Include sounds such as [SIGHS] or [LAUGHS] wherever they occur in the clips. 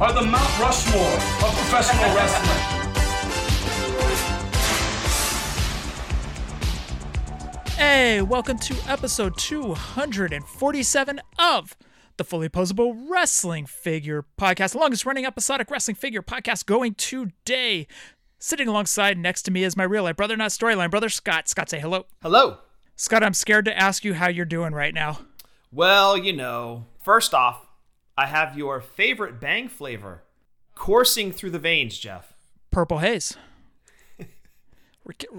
are the Mount Rushmore of professional wrestling. Hey, welcome to episode 247 of the Fully Poseable Wrestling Figure Podcast, the longest running episodic wrestling figure podcast going today. Sitting alongside next to me is my real life brother, not storyline brother, Scott. Scott, say hello. Hello. Scott, I'm scared to ask you how you're doing right now. Well, you know, first off, I have your favorite bang flavor coursing through the veins, Jeff. Purple haze. [LAUGHS]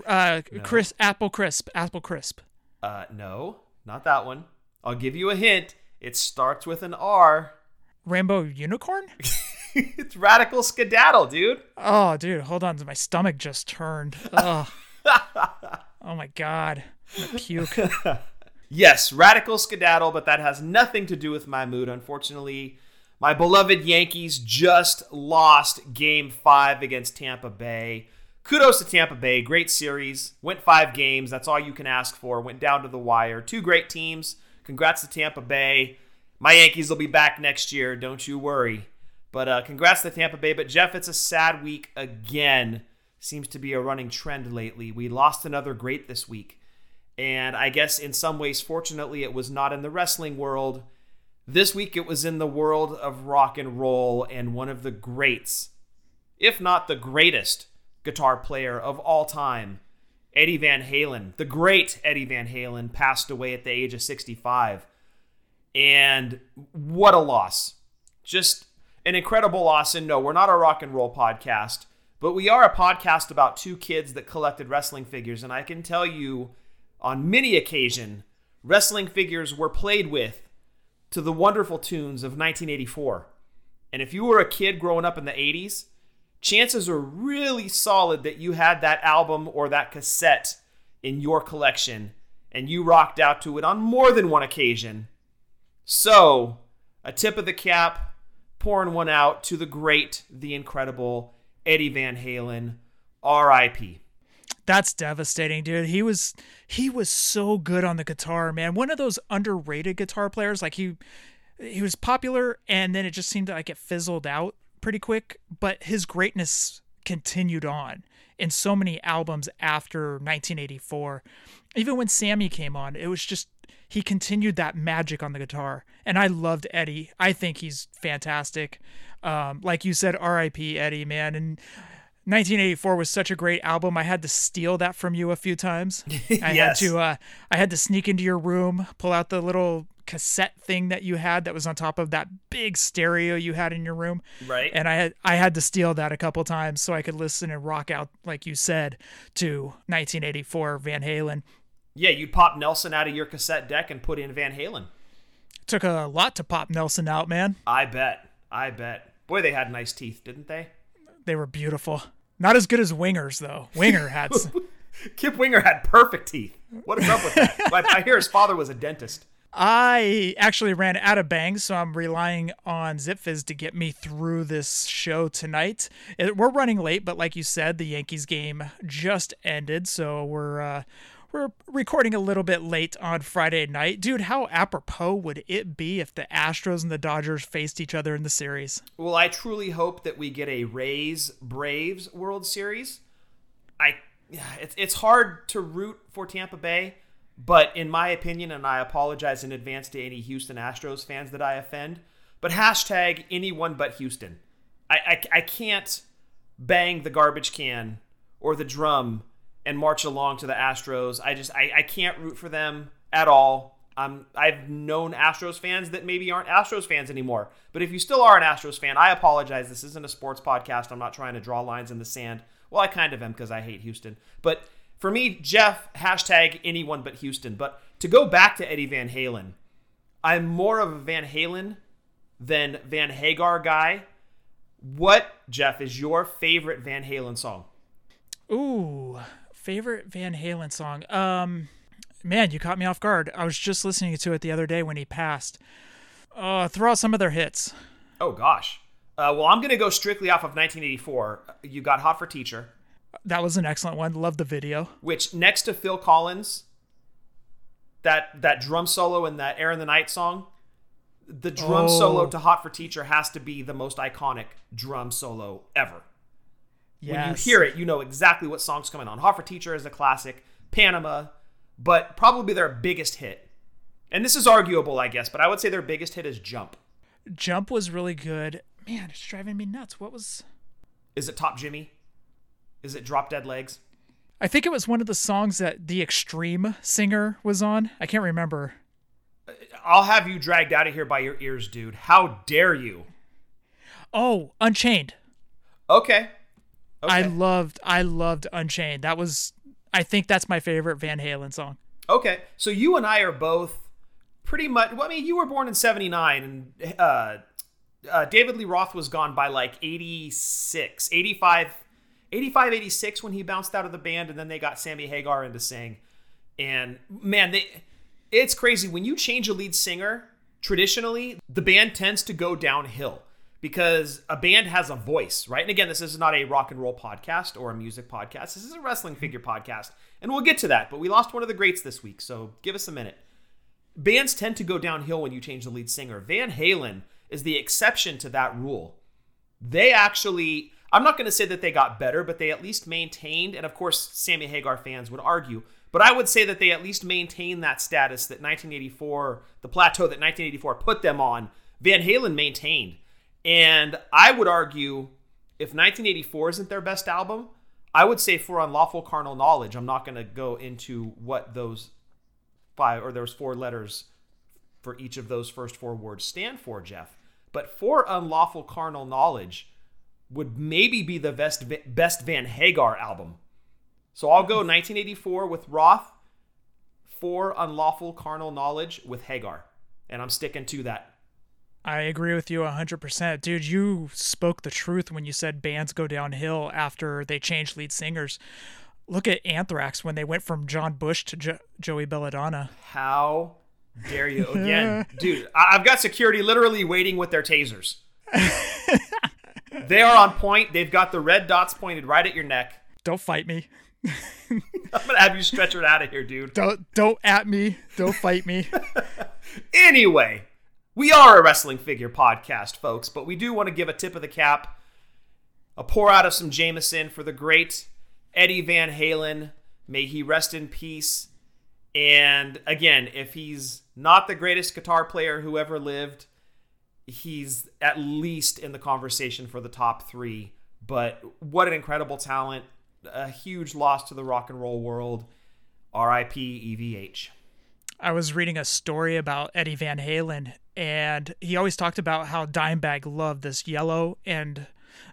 uh, Chris, apple crisp, apple crisp. Uh, no, not that one. I'll give you a hint. It starts with an R. Rainbow unicorn? [LAUGHS] it's radical skedaddle, dude. Oh, dude, hold on. My stomach just turned. Oh, [LAUGHS] oh my God. Puke. Yes, radical skedaddle, but that has nothing to do with my mood. Unfortunately, my beloved Yankees just lost game five against Tampa Bay. Kudos to Tampa Bay. Great series. Went five games. That's all you can ask for. Went down to the wire. Two great teams. Congrats to Tampa Bay. My Yankees will be back next year. Don't you worry. But uh, congrats to Tampa Bay. But Jeff, it's a sad week again. Seems to be a running trend lately. We lost another great this week. And I guess in some ways, fortunately, it was not in the wrestling world. This week, it was in the world of rock and roll, and one of the greats, if not the greatest, guitar player of all time, Eddie Van Halen. The great Eddie Van Halen passed away at the age of 65. And what a loss. Just an incredible loss. And no, we're not a rock and roll podcast, but we are a podcast about two kids that collected wrestling figures. And I can tell you, on many occasion, wrestling figures were played with to the wonderful tunes of 1984. And if you were a kid growing up in the 80s, chances are really solid that you had that album or that cassette in your collection and you rocked out to it on more than one occasion. So, a tip of the cap, pouring one out to the great, the incredible Eddie Van Halen, RIP. That's devastating, dude. He was he was so good on the guitar, man. One of those underrated guitar players. Like he he was popular and then it just seemed like it fizzled out pretty quick, but his greatness continued on in so many albums after 1984. Even when Sammy came on, it was just he continued that magic on the guitar. And I loved Eddie. I think he's fantastic. Um, like you said, R.I.P. Eddie, man. And 1984 was such a great album. I had to steal that from you a few times. [LAUGHS] I Yes. had to uh I had to sneak into your room, pull out the little cassette thing that you had that was on top of that big stereo you had in your room. Right. And I had I had to steal that a couple times so I could listen and rock out like you said to 1984 Van Halen. Yeah, you'd pop Nelson out of your cassette deck and put in Van Halen. Took a lot to pop Nelson out, man. I bet. I bet. Boy, they had nice teeth, didn't they? They were beautiful. Not as good as Wingers though. Winger had [LAUGHS] Kip Winger had perfect teeth. What is up with that? [LAUGHS] I, I hear his father was a dentist. I actually ran out of bangs, so I'm relying on ZipFizz to get me through this show tonight. We're running late, but like you said, the Yankees game just ended, so we're uh, we're recording a little bit late on Friday night. Dude, how apropos would it be if the Astros and the Dodgers faced each other in the series? Well, I truly hope that we get a Rays Braves World Series. I yeah, it's it's hard to root for Tampa Bay, but in my opinion, and I apologize in advance to any Houston Astros fans that I offend, but hashtag anyone but Houston. I I, I can't bang the garbage can or the drum and march along to the Astros. I just I, I can't root for them at all. Um, I've known Astros fans that maybe aren't Astros fans anymore. But if you still are an Astros fan, I apologize. This isn't a sports podcast. I'm not trying to draw lines in the sand. Well, I kind of am because I hate Houston. But for me, Jeff, hashtag anyone but Houston. But to go back to Eddie Van Halen, I'm more of a Van Halen than Van Hagar guy. What, Jeff, is your favorite Van Halen song? Ooh, favorite Van Halen song. Um, man, you caught me off guard. I was just listening to it the other day when he passed. Uh, throw out some of their hits. Oh gosh. Uh, well, I'm gonna go strictly off of 1984. You got "Hot for Teacher," That was an excellent one. Love the video. which next to Phil Collins, that that drum solo in that "Air in the Night" song, the drum Oh. solo to "Hot for Teacher" has to be the most iconic drum solo ever. Yes. When you hear it, you know exactly what song's coming on. Hot for Teacher is a classic, Panama, but probably their biggest hit. And this is arguable, I guess, but I would say their biggest hit is Jump. Jump was really good. Man, it's driving me nuts. What was? Is it Top Jimmy? Is it Drop Dead Legs? I think it was one of the songs that the Extreme singer was on. I can't remember. Uh, I'll have you dragged out of here by your ears, dude. How dare you? Oh, Unchained. Okay. I loved I loved Unchained. That was I think that's my favorite Van Halen song. Okay. So you and I are both pretty much. Well, I mean, you were born in '79, and uh, uh, David Lee Roth was gone by like 86, 85, 85, 86 when he bounced out of the band, and then they got Sammy Hagar in to sing. And man, they it's crazy when you change a lead singer. Traditionally, the band tends to go downhill because a band has a voice, right? And again, this is not a rock and roll podcast or a music podcast. This is a wrestling mm-hmm. figure podcast, and we'll get to that. But we lost one of the greats this week, so give us a minute bands tend to go downhill when you change the lead singer. Van Halen is the exception to that rule. They actually, I'm not going to say that they got better, but they at least maintained, and of course, Sammy Hagar fans would argue, but I would say that they at least maintained that status that 1984, the plateau that 1984 put them on, Van Halen maintained. And I would argue if 1984 isn't their best album, I would say for Unlawful Carnal Knowledge, I'm not going to go into what those five or there's four letters for each of those first four words stand for, Jeff. But for unlawful carnal knowledge would maybe be the best best Van Hagar album. So I'll go 1984 with Roth, for unlawful carnal knowledge with Hagar, and I'm sticking to that. I agree with you 100%. Dude, you spoke the truth when you said bands go downhill after they change lead singers. Look at Anthrax when they went from John Bush to jo- Joey Belladonna. How dare you again, [LAUGHS] dude? I- I've got security literally waiting with their tasers. they are on point. They've got the red dots pointed right at your neck. Don't fight me. [LAUGHS] I'm gonna have you stretch it out of here, dude. Don't don't at me. Don't fight me. [LAUGHS] Anyway, we are a wrestling figure podcast, folks, but we do want to give a tip of the cap, a pour out of some Jameson for the great Eddie Van Halen. May he rest in peace. And again, if he's not the greatest guitar player who ever lived, he's at least in the conversation for the top three. But what an incredible talent. A huge loss to the rock and roll world. RIP EVH. I was reading a story about Eddie Van Halen, and he always talked about how Dimebag loved this yellow, and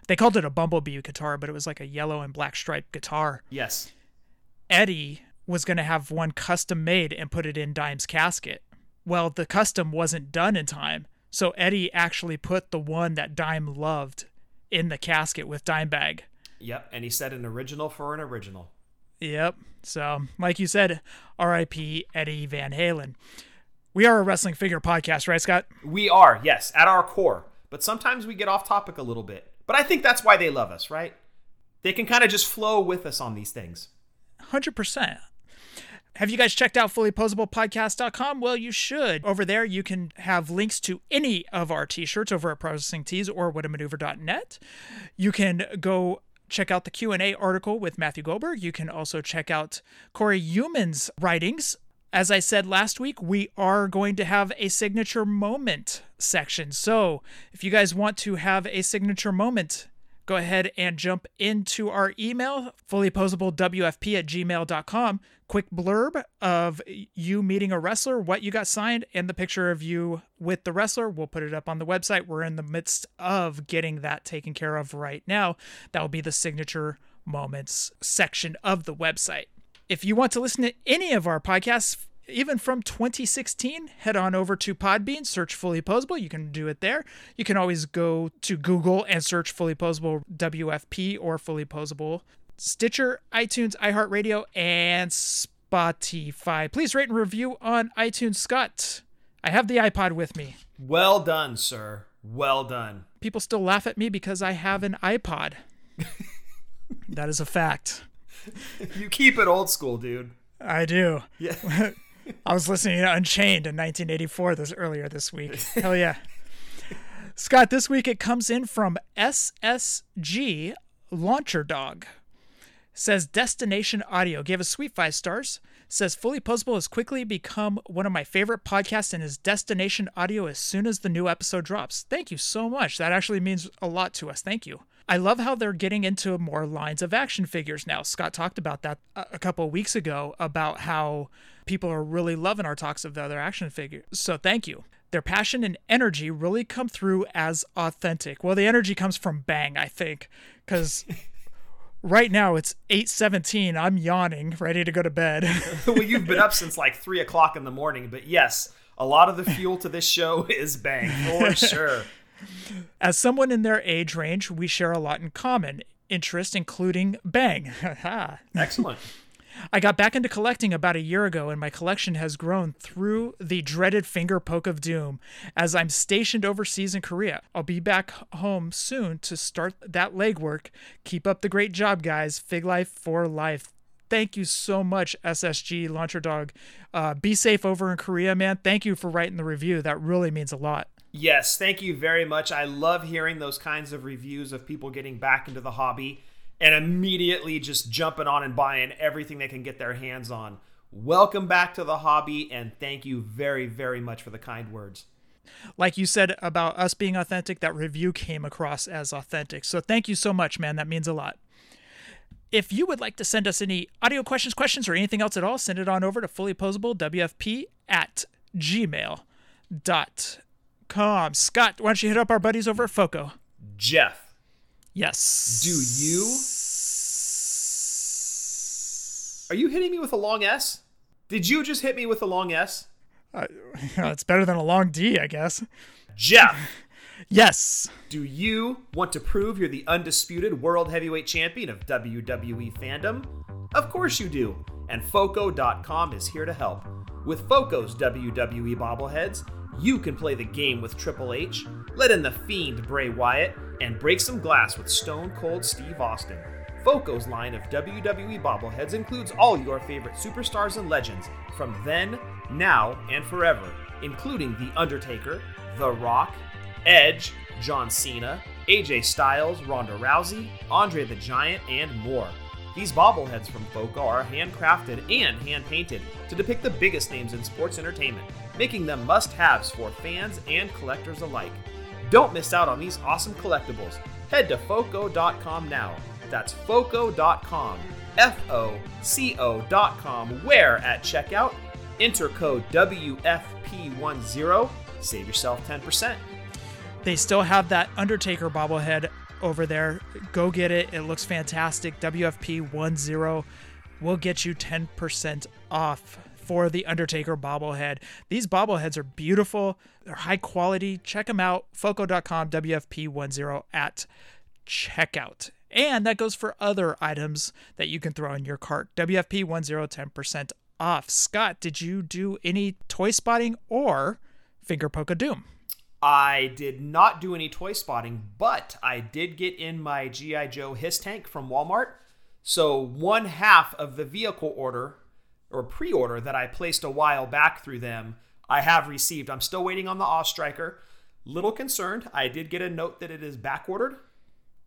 they called it a bumblebee guitar, but it was like a yellow and black striped guitar. Yes. Eddie was going to have one custom made and put it in Dime's casket. Well, the custom wasn't done in time, so Eddie actually put the one that Dime loved in the casket with Dimebag. Yep. And he said an original for an original. Yep. So, like you said, R.I.P. Eddie Van Halen. We are a wrestling figure podcast, right, Scott? We are, yes, at our core. But sometimes we get off topic a little bit. But I think that's why they love us, right? They can kind of just flow with us on these things. 100%. Have you guys checked out fullyposeablepodcast.com? Well, you should. Over there, you can have links to any of our t-shirts over at Pro Wrestling Tees or whatamaneuver.net. You can go check out the Q&A article with Matthew Goldberg. You can also check out Corey Human's writings. As I said last week, we are going to have a signature moment section. So if you guys want to have a signature moment, go ahead and jump into our email, fullyposeablewfp at gmail.com. Quick blurb of you meeting a wrestler, what you got signed, and the picture of you with the wrestler. We'll put it up on the website. We're in the midst of getting that taken care of right now. That will be the signature moments section of the website. If you want to listen to any of our podcasts, even from 2016, head on over to Podbean, search Fully Poseable. You can do it there. You can always go to Google and search Fully Poseable WFP or Fully Poseable Stitcher, iTunes, iHeartRadio, and Spotify. Please rate and review on iTunes. Scott, I have the iPod with me. Well done, sir. Well done. People still laugh at me because I have an iPod. [LAUGHS] that is a fact. [LAUGHS] You keep it old school, dude. I do. Yeah. [LAUGHS] I was listening to Unchained in 1984 this earlier this week. Hell yeah. [LAUGHS] Scott, this week it comes in from SSG Launcher Dog. Says Destination Audio gave us sweet five stars. Says Fully Poseable has quickly become one of my favorite podcasts and is Destination Audio as soon as the new episode drops. Thank you so much. That actually means a lot to us. Thank you. I love how they're getting into more lines of action figures now. Scott talked about that a couple of weeks ago about how people are really loving our talks of the other action figures. So thank you. Their passion and energy really come through as authentic. Well, the energy comes from Bang, I think, because [LAUGHS] right now it's 8:17. I'm yawning, ready to go to bed. [LAUGHS] well, you've been up since like three o'clock in the morning, but yes, a lot of the fuel to this show is Bang for [LAUGHS] sure. As someone in their age range, we share a lot in common interest, including Bang. [LAUGHS] Excellent. I got back into collecting about a year ago, and my collection has grown through the dreaded finger poke of doom as I'm stationed overseas in Korea. I'll be back home soon to start that legwork. Keep up the great job, guys. Fig Life for life. Thank you so much, SSG Launcher Dog. Uh, be safe over in Korea, man. Thank you for writing the review. That really means a lot. Yes, thank you very much. I love hearing those kinds of reviews of people getting back into the hobby and immediately just jumping on and buying everything they can get their hands on. Welcome back to the hobby, and thank you very, very much for the kind words. Like you said about us being authentic, that review came across as authentic. So thank you so much, man. That means a lot. If you would like to send us any audio questions, questions, or anything else at all, send it on over to fullyposeablewfp at gmail.com. Scott, why don't you hit up our buddies over at FOCO? Jeff, Yes. do you? Are you hitting me with a long S? Did you just hit me with a long S? Uh, [LAUGHS] it's better than a long D, I guess. Jeff, [LAUGHS] Yes. do you want to prove you're the undisputed world heavyweight champion of WWE fandom? Of course you do, and Foco.com is here to help. With Foco's WWE bobbleheads, you can play the game with Triple H, let in the Fiend Bray Wyatt, and break some glass with Stone Cold Steve Austin. Foco's line of WWE bobbleheads includes all your favorite superstars and legends from then, now, and forever, including The Undertaker, The Rock, Edge, John Cena, AJ Styles, Ronda Rousey, Andre the Giant, and more. These bobbleheads from Foco are handcrafted and hand painted to depict the biggest names in sports entertainment, making them must haves for fans and collectors alike. Don't miss out on these awesome collectibles. Head to Foco.com now. That's Foco.com, F O C O.com, where at checkout, enter code WFP10, save yourself 10%. They still have that Undertaker bobblehead over there. Go get it. It looks fantastic. WFP10 will get you 10% off for the Undertaker bobblehead. These bobbleheads are beautiful. They're high quality. Check them out. Foco.com WFP10 at checkout. And that goes for other items that you can throw in your cart. WFP10 10% off. Scott, did you do any toy spotting or finger poke of doom? I did not do any toy spotting, but I did get in my G.I. Joe Hiss tank from Walmart. So one half of the vehicle order or pre order that I placed a while back through them, I have received. I'm still waiting on the A.W.E. Striker. Little concerned. I did get a note that it is back ordered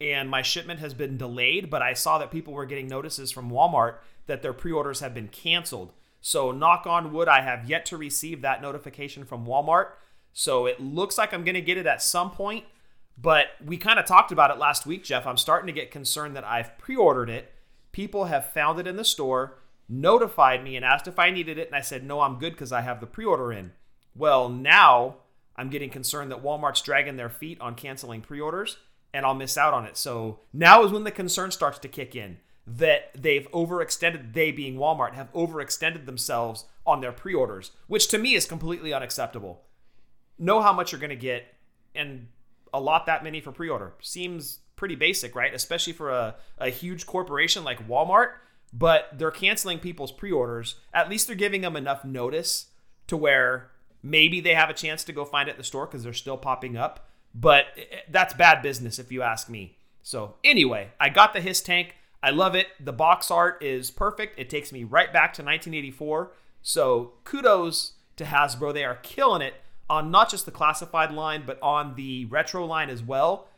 and my shipment has been delayed, but I saw that people were getting notices from Walmart that their pre orders have been canceled. So, knock on wood, I have yet to receive that notification from Walmart. So it looks like I'm going to get it at some point, but we kind of talked about it last week, Jeff. I'm starting to get concerned that I've pre ordered it. People have found it in the store, notified me, and asked if I needed it. And I said, no, I'm good because I have the pre order in. Well, now I'm getting concerned that Walmart's dragging their feet on canceling pre orders and I'll miss out on it. So now is when the concern starts to kick in that they've overextended, they being Walmart, have overextended themselves on their pre-orders, which to me is completely unacceptable. Know how much you're going to get and allot that many for pre-order. Seems pretty basic, right? Especially for a, a huge corporation like Walmart, but they're canceling people's pre-orders. At least they're giving them enough notice to where maybe they have a chance to go find it at the store because they're still popping up. But eh, eh, that's bad business if you ask me. So anyway, I got the Hiss tank. I love it. The box art is perfect. It takes me right back to 1984. So kudos to Hasbro. They are killing it on not just the classified line, but on the retro line as well.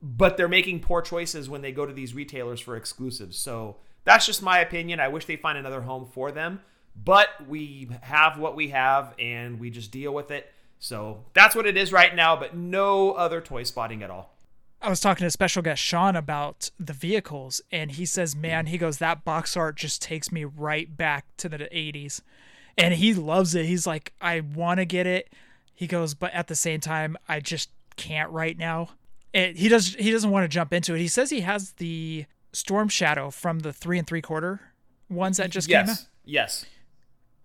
But they're making poor choices when they go to these retailers for exclusives. So that's just my opinion. I wish they find another home for them. But we have what we have and we just deal with it. So that's what it is right now, but no other toy spotting at all. I was talking to special guest Sean about the vehicles, and he says, "Man, he goes that box art just takes me right back to the '80s," and he loves it. He's like, "I want to get it." He goes, but at the same time, I just can't right now. He does. He doesn't want to jump into it. He says he has the Storm Shadow from the three and three quarter ones that just yes. came out. Yes.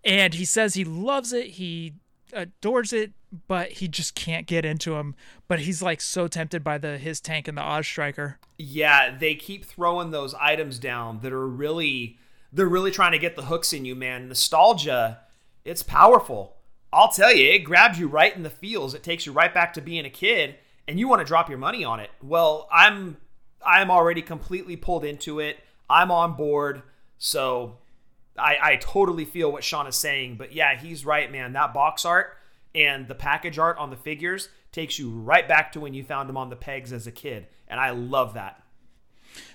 And he says he loves it. He adores it, but he just can't get into him. But he's like so tempted by the Hiss tank and the A.W.E. Striker. Yeah, they keep throwing those items down that are really they're really trying to get the hooks in you, man. Nostalgia, it's powerful. I'll tell you, it grabs you right in the feels. It takes you right back to being a kid and you want to drop your money on it. Well, I'm I'm already completely pulled into it. I'm on board. So I, I totally feel what Sean is saying, but yeah, he's right, man. That box art and the package art on the figures takes you right back to when you found them on the pegs as a kid, and I love that.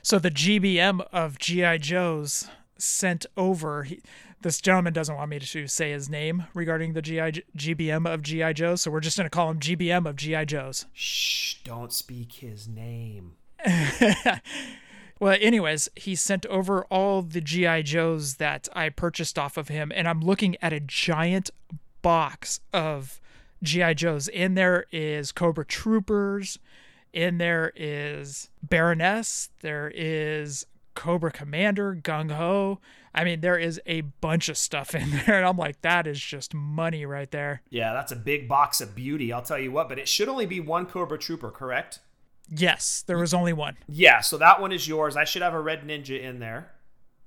So the GBM of GI Joes sent over. He, this gentleman doesn't want me to say his name regarding the GI GBM of GI Joes, so we're just gonna call him GBM of GI Joes. Shh! Don't speak his name. [LAUGHS] Well, anyways, he sent over all the G.I. Joes that I purchased off of him, and I'm looking at a giant box of G.I. Joes. In there is Cobra Troopers, in there is Baroness, there is Cobra Commander, Gung Ho. I mean, there is a bunch of stuff in [LAUGHS] there, and I'm like, that is just money right there. Yeah, that's a big box of beauty, I'll tell you what, but it should only be one Cobra Trooper, correct? Yes, there was only one. Yeah, so that one is yours. I should have a red ninja in there.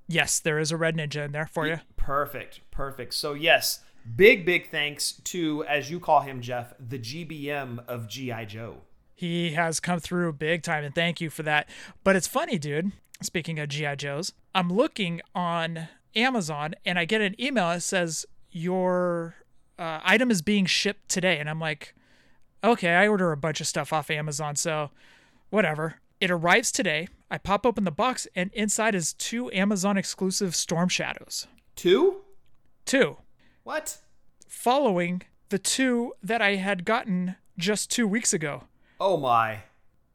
Yes, there is a red ninja in there for you. Perfect, perfect. So yes, big big thanks to as you call him Jeff, the GBM of GI Joe. He has come through big time and thank you for that. But it's funny, dude. Speaking of GI Joes, I'm looking on Amazon and I get an email that says your uh, item is being shipped today and I'm like, "Okay, I order a bunch of stuff off Amazon, so whatever. It arrives today. I pop open the box, and inside is two Amazon exclusive Storm Shadows. Two? Two. What? Following the two that I had gotten just two weeks ago. Oh my.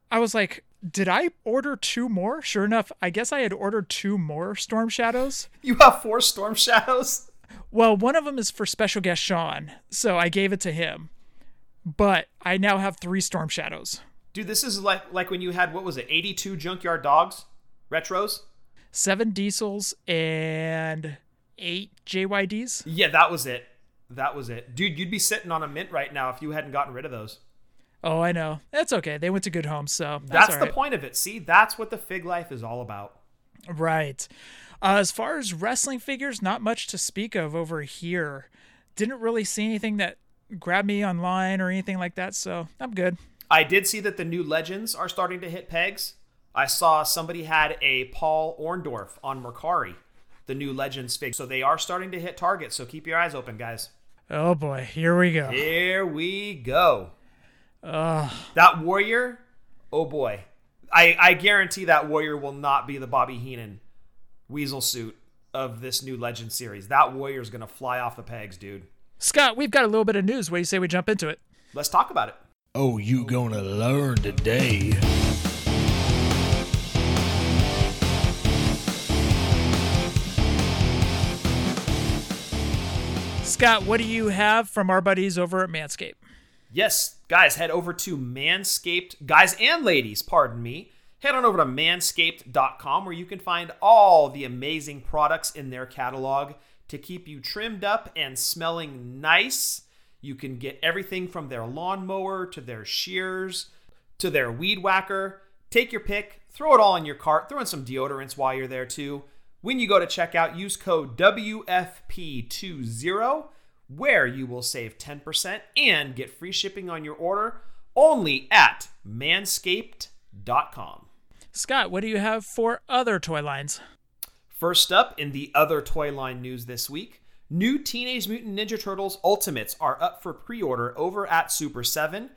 I was like, did I order two more? Sure enough, I guess I had ordered two more Storm Shadows. [LAUGHS] You have four Storm Shadows? Well, one of them is for special guest Sean, so I gave it to him. But I now have three Storm Shadows. Dude, this is like like when you had what was it, 82 Junkyard Dogs retros? Seven diesels and eight JYDs. Yeah, that was it. That was it. Dude, you'd be sitting on a mint right now if you hadn't gotten rid of those. Oh, I know. That's okay. They went to good homes, so that's, That's, the right. point of it. See, that's what the fig life is all about. Right. Uh, as far as wrestling figures, not much to speak of over here. Didn't really see anything that grabbed me online or anything like that, so I'm good. I did see that the new legends are starting to hit pegs. I saw somebody had a Paul Orndorff on Mercari, the new legends fig. So they are starting to hit targets. So keep your eyes open, guys. Oh boy, here we go. Here we go. that warrior, oh boy. I, I guarantee that warrior will not be the Bobby Heenan weasel suit of this new legend series. That warrior's gonna fly off the pegs, dude. Scott, we've got a little bit of news. What do you say we jump into it? Let's talk about it. Oh, you gonna learn today. Scott, what do you have from our buddies over at Manscaped? Yes, guys, head over to Manscaped, guys and ladies, pardon me. Head on over to manscaped.com where you can find all the amazing products in their catalog to keep you trimmed up and smelling nice. You can get everything from their lawnmower to their shears to their weed whacker. Take your pick, throw it all in your cart, throw in some deodorants while you're there too. When you go to checkout, use code WFP20 where you will save 10% and get free shipping on your order only at manscaped.com. Scott, what do you have for other toy lines? First up in the other toy line news this week, new Teenage Mutant Ninja Turtles Ultimates are up for pre order over at Super 7,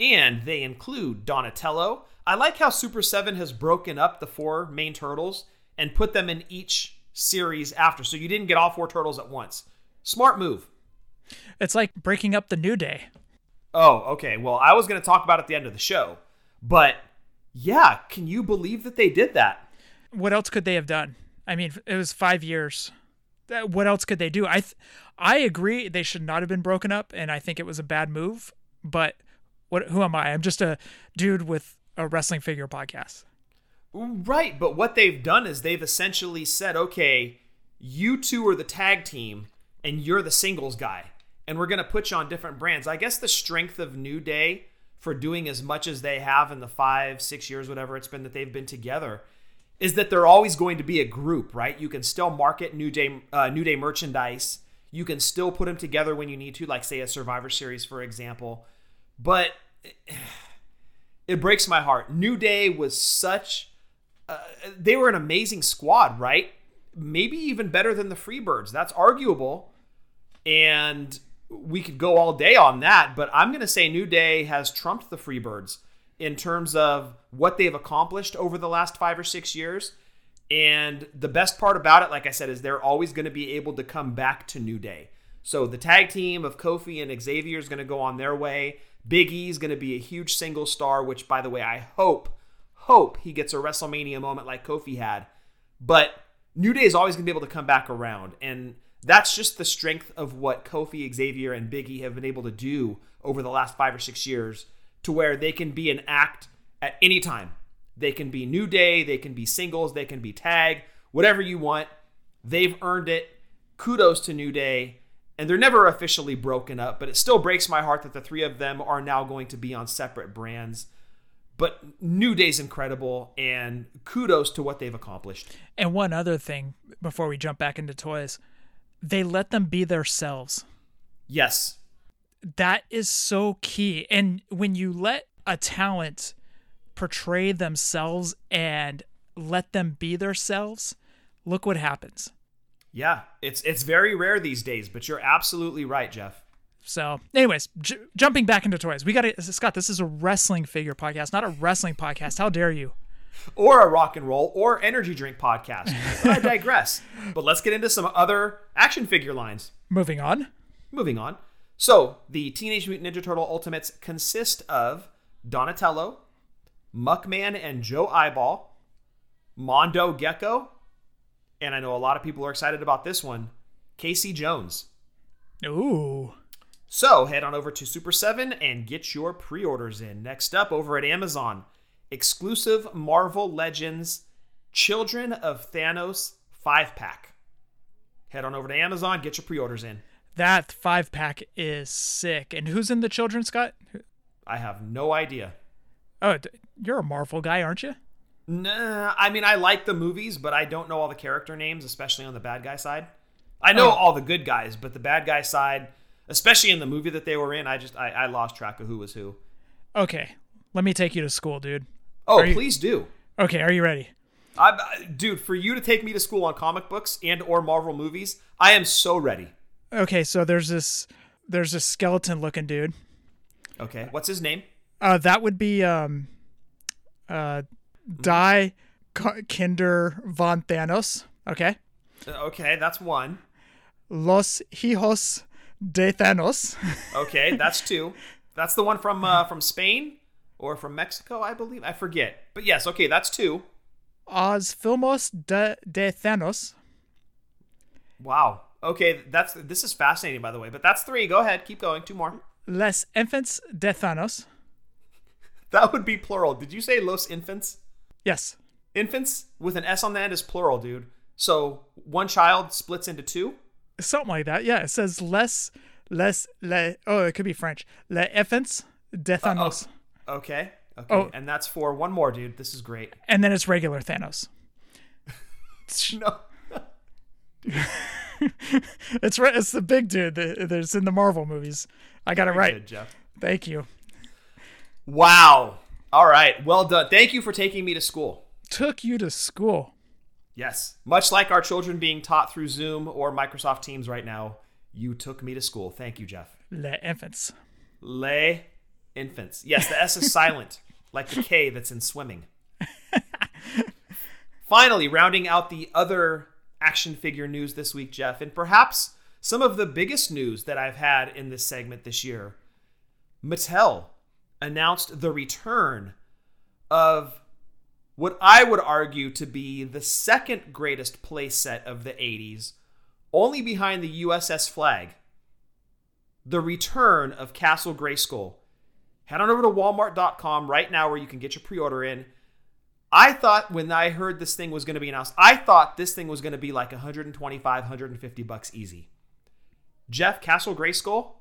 and they include Donatello. I like how Super 7 has broken up the four main turtles and put them in each series after, so you didn't get all four turtles at once. Smart move. It's like breaking up the New Day. Oh, okay. Well, I was going to talk about it at the end of the show, but yeah, can you believe that they did that? What else could they have done? I mean, it was five years. What else could they do? I, th- I agree they should not have been broken up, and I think it was a bad move. But what? Who am I? I'm just a dude with a wrestling figure podcast. Right, but what they've done is they've essentially said, okay, you two are the tag team and you're the singles guy, and we're to put you on different brands. I guess the strength of New Day for doing as much as they have in the five, six years, whatever it's been that they've been together, is that they're always going to be a group, right? You can still market New Day, uh, New Day merchandise. You can still put them together when you need to, like say a Survivor Series, for example. But [SIGHS] it breaks my heart. New Day was such uh, they were an amazing squad, right? Maybe even better than the Freebirds. That's arguable. And we could go all day on that, but I'm going to say New Day has trumped the Freebirds in terms of what they've accomplished over the last 5 or 6 years. And the best part about it, like I said, is they're always going to be able to come back to New Day. So the tag team of Kofi and Xavier is going to go on their way. Big E is going to be a huge single star, which, by the way, I hope, hope he gets a WrestleMania moment like Kofi had. But New Day is always going to be able to come back around. And that's just the strength of what Kofi, Xavier, and Big E have been able to do over the last five or six years to where they can be an act at any time. They can be New Day, they can be singles, they can be tag, whatever you want. They've earned it. Kudos to New Day. And they're never officially broken up, but it still breaks my heart that the three of them are now going to be on separate brands. But New Day's incredible, and kudos to what they've accomplished. And one other thing before we jump back into toys, they let them be themselves. Yes. That is so key. And when you let a talent portray themselves and let them be themselves, look what happens. Yeah, it's it's very rare these days, but you're absolutely right, Jeff. So, anyways, j- jumping back into toys, we got to Scott. This is a wrestling figure podcast, not a wrestling podcast. How dare you? Or a rock and roll or energy drink podcast. I [LAUGHS] digress. but let's get into some other action figure lines. Moving on. Moving on. So, the Teenage Mutant Ninja Turtle Ultimates consist of Donatello, Muckman and Joe Eyeball, Mondo Gecko, and I know a lot of people are excited about this one, Casey Jones. Ooh. So, head on over to Super 7 and get your pre orders in. Next up, over at Amazon, exclusive Marvel Legends Children of Thanos 5 pack. Head on over to Amazon, get your pre orders in. That five pack is sick. And who's in the children, Scott? I have no idea. Oh, you're a Marvel guy, aren't you? Nah, I mean, I like the movies, but I don't know all the character names, especially on the bad guy side. I know Oh. all the good guys, but the bad guy side, especially in the movie that they were in, I just I, I lost track of who was who. Okay, let me take you to school, dude. Oh, Are you- please do. Okay, are you ready? I'm, dude, for you to take me to school on comic books and or Marvel movies, I am so ready. Okay, so there's this there's this skeleton looking dude. Okay, what's his name? Uh, that would be um, uh, Die Kinder von Thanos. Okay, Uh, Okay, that's one. Los Hijos de Thanos. [LAUGHS] Okay, that's two. That's the one from uh, from Spain or from Mexico, I believe. I forget. But yes, okay, that's two. Os Filmos de, de Thanos. Wow. Okay, that's this is fascinating, by the way. But that's three. Go ahead, keep going. Two more. Les Infants de Thanos. [LAUGHS] That would be plural. Did you say los infants? Yes. Infants with an S on the end is plural, dude. So one child splits into two. something like that. Yeah, it says les less, le. Oh, it could be French. Le effens de uh, oh, Thanos, Okay. Okay. Oh. And that's for one more, dude. This is great. and then it's regular Thanos. [LAUGHS] No. [LAUGHS] [LAUGHS] It's right. It's the big dude that, that's in the Marvel movies. I got it right. Good, Jeff. Thank you. Wow. All right. Well done. Thank you for taking me to school. Took you to school. Yes. Much like our children being taught through Zoom or Microsoft Teams right now, you took me to school. Thank you, Jeff. Le infants. Le infants. Yes, the S is silent, [LAUGHS] like the K that's in swimming. Finally, rounding out the other action figure news this week, Jeff, and perhaps some of the biggest news that I've had in this segment this year Mattel announced the return of what I would argue to be the second greatest playset of the 80s, only behind the USS Flagg the return of Castle Grayskull. Head on over to walmart.com right now where you can get your pre order in. I thought when I heard this thing was going to be announced, I thought this thing was going to be like 125, 150 bucks easy. Jeff, Castle Grayskull,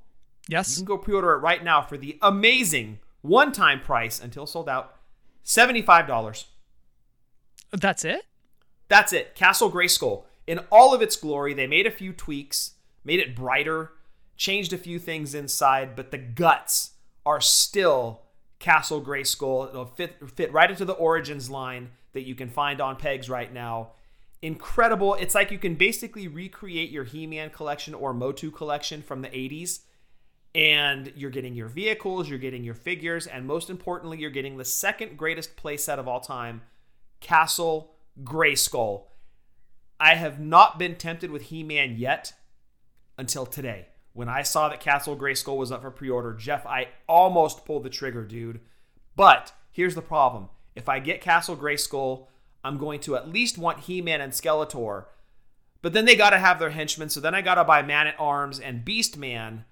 you Yes. You can go pre order it right now for the amazing one time price until sold out $75. That's it. That's it. Castle Grayskull. In all of its glory, they made a few tweaks, made it brighter, changed a few things inside, but the guts are still Castle Grayskull. It'll fit fit right into the Origins line that you can find on pegs right now. Incredible. It's like you can basically recreate your He-Man collection or Motu collection from the 80s and you're getting your vehicles, you're getting your figures, and most importantly, you're getting the second greatest playset of all time, Castle Grayskull. I have not been tempted with He Man yet until today. When I saw that Castle Grayskull was up for pre order, Jeff, I almost pulled the trigger, dude. But here's the problem if I get Castle Grayskull, I'm going to at least want He Man and Skeletor. But then they got to have their henchmen, so then I got to buy Man at Arms and Beast Man.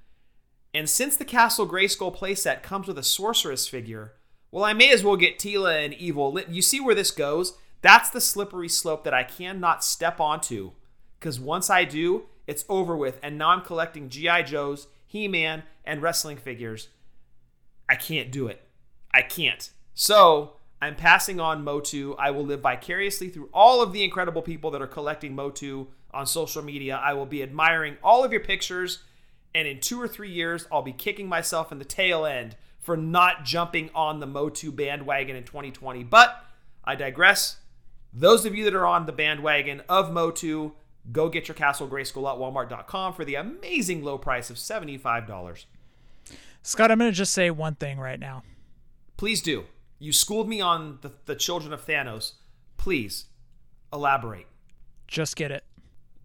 And since the Castle Grayskull playset comes with a sorceress figure, well, I may as well get Teela and Evil. You see where this goes? That's the slippery slope that I cannot step onto. Because once I do, it's over with. And now I'm collecting G.I. Joes, He Man, and wrestling figures. I can't do it. I can't. So I'm passing on Motu. I will live vicariously through all of the incredible people that are collecting Motu on social media. I will be admiring all of your pictures. And in two or three years, I'll be kicking myself in the tail end for not jumping on the Motu bandwagon in 2020. But I digress. Those of you that are on the bandwagon of Motu, go get your Castle Grayskull at walmart.com for the amazing low price of $75. Scott, I'm going to just say one thing right now. Please do. You schooled me on the, the children of Thanos. Please elaborate. Just get it.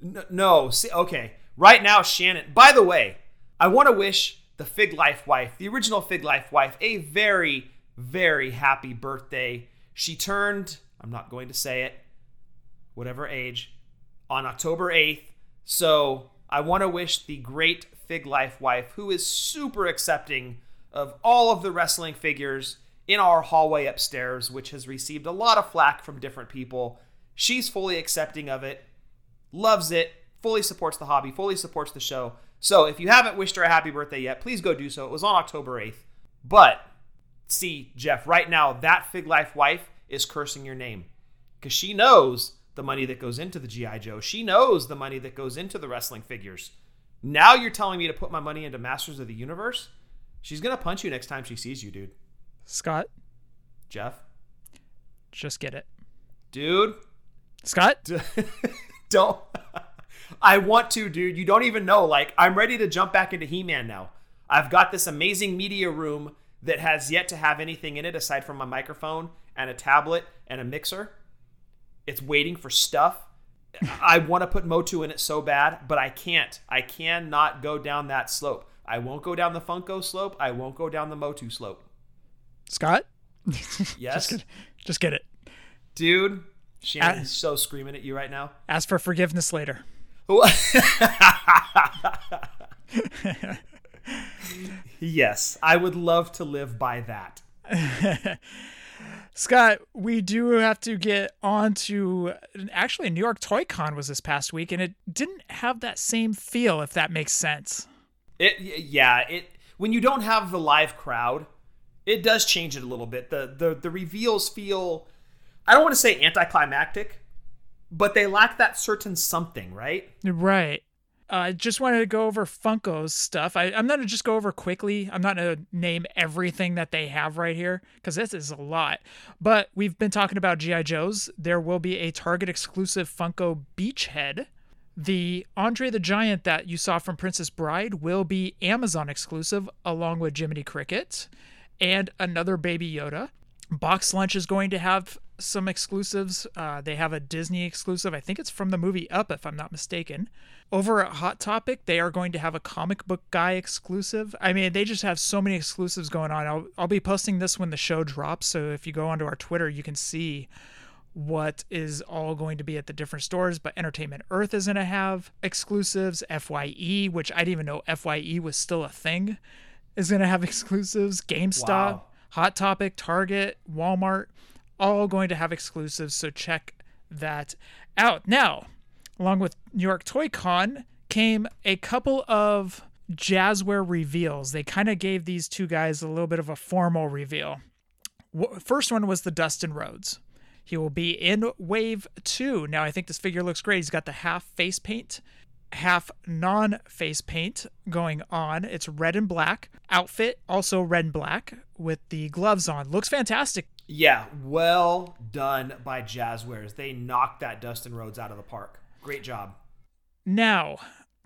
N- no, see, okay. Right now, Shannon. By the way, I want to wish the Fig Life wife, the original Fig Life wife, a very, very happy birthday. She turned, I'm not going to say it, whatever age, on October 8th. So I want to wish the great Fig Life wife, who is super accepting of all of the wrestling figures in our hallway upstairs, which has received a lot of flack from different people. She's fully accepting of it, loves it, fully supports the hobby, fully supports the show. So if you haven't wished her a happy birthday yet, please go do so. It was on October 8th. But see, Jeff, right now, that Fig Life wife is cursing your name because she knows the money that goes into the G.I. Joe. She knows the money that goes into the wrestling figures. Now you're telling me to put my money into Masters of the Universe? She's going to punch you next time she sees you, dude. Scott, Jeff? just get it. Dude? Scott, [LAUGHS] don't. I want to, dude. You don't even know. Like, I'm ready to jump back into He Man now. I've got this amazing media room that has yet to have anything in it aside from my microphone and a tablet and a mixer. It's waiting for stuff. I want to put Motu in it so bad, but I can't. I cannot go down that slope. I won't go down the Funko slope. I won't go down the Motu slope. Scott, [LAUGHS] Yes, just get it. dude. Shannon's Uh, so screaming at you right now. Ask for forgiveness later. [LAUGHS] yes, I would love to live by that. [LAUGHS] Scott, we do have to get on to actually New York Toy Con was this past week and it didn't have that same feel if that makes sense. It yeah, it when you don't have the live crowd, it does change it a little bit. The the the reveals feel I don't want to say anticlimactic, but they lack that certain something, right? Right. I uh, just wanted to go over Funko's stuff. I, am going to just go over quickly. I'm not going to name everything that they have right here because this is a lot. But we've been talking about G.I. Joe's. There will be a Target exclusive Funko Beachhead. The Andre the Giant that you saw from Princess Bride will be Amazon exclusive along with Jiminy Cricket and another Baby Yoda. Box Lunch is going to have some exclusives. Uh, they have a Disney exclusive. I think it's from the movie Up, if I'm not mistaken. Over at Hot Topic, they are going to have a comic book guy exclusive. I mean, they just have so many exclusives going on. I'll, I'll be posting this when the show drops. So if you go onto our Twitter, you can see what is all going to be at the different stores. But Entertainment Earth is going to have exclusives. FYE, which I didn't even know FYE was still a thing, is going to have [LAUGHS] exclusives. GameStop. Wow. Hot Topic, Target, Walmart, all going to have exclusives. So check that out. Now, along with New York Toy Con came a couple of Jazzware reveals. They kind of gave these two guys a little bit of a formal reveal. First one was the Dustin Rhodes. He will be in Wave 2. Now, I think this figure looks great. He's got the half face paint, half non face paint going on. It's red and black. Outfit, also red and black with the gloves on. Looks fantastic. Yeah, well done by Jazzwares. They knocked that Dustin Rhodes out of the park. Great job. Now,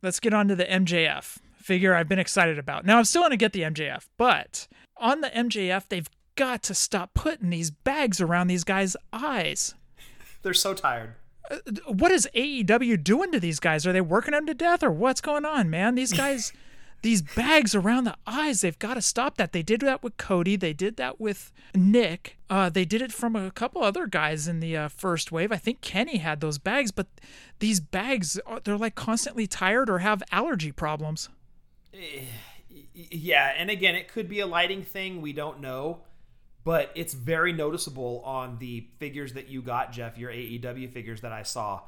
let's get on to the MJF figure I've been excited about. Now, I'm still going to get the MJF, but on the MJF, they've got to stop putting these bags around these guys' eyes. [LAUGHS] They're so tired. Uh, what is AEW doing to these guys? Are they working them to death or what's going on, man? These guys [LAUGHS] these bags around the eyes. They've got to stop that. They did that with Cody. They did that with Nick. Uh, they did it from a couple other guys in the uh, first wave. I think Kenny had those bags, but these bags, uh, they're like constantly tired or have allergy problems. Yeah, and again, it could be a lighting thing. We don't know. But it's very noticeable on the figures that you got, Jeff, your AEW figures that I saw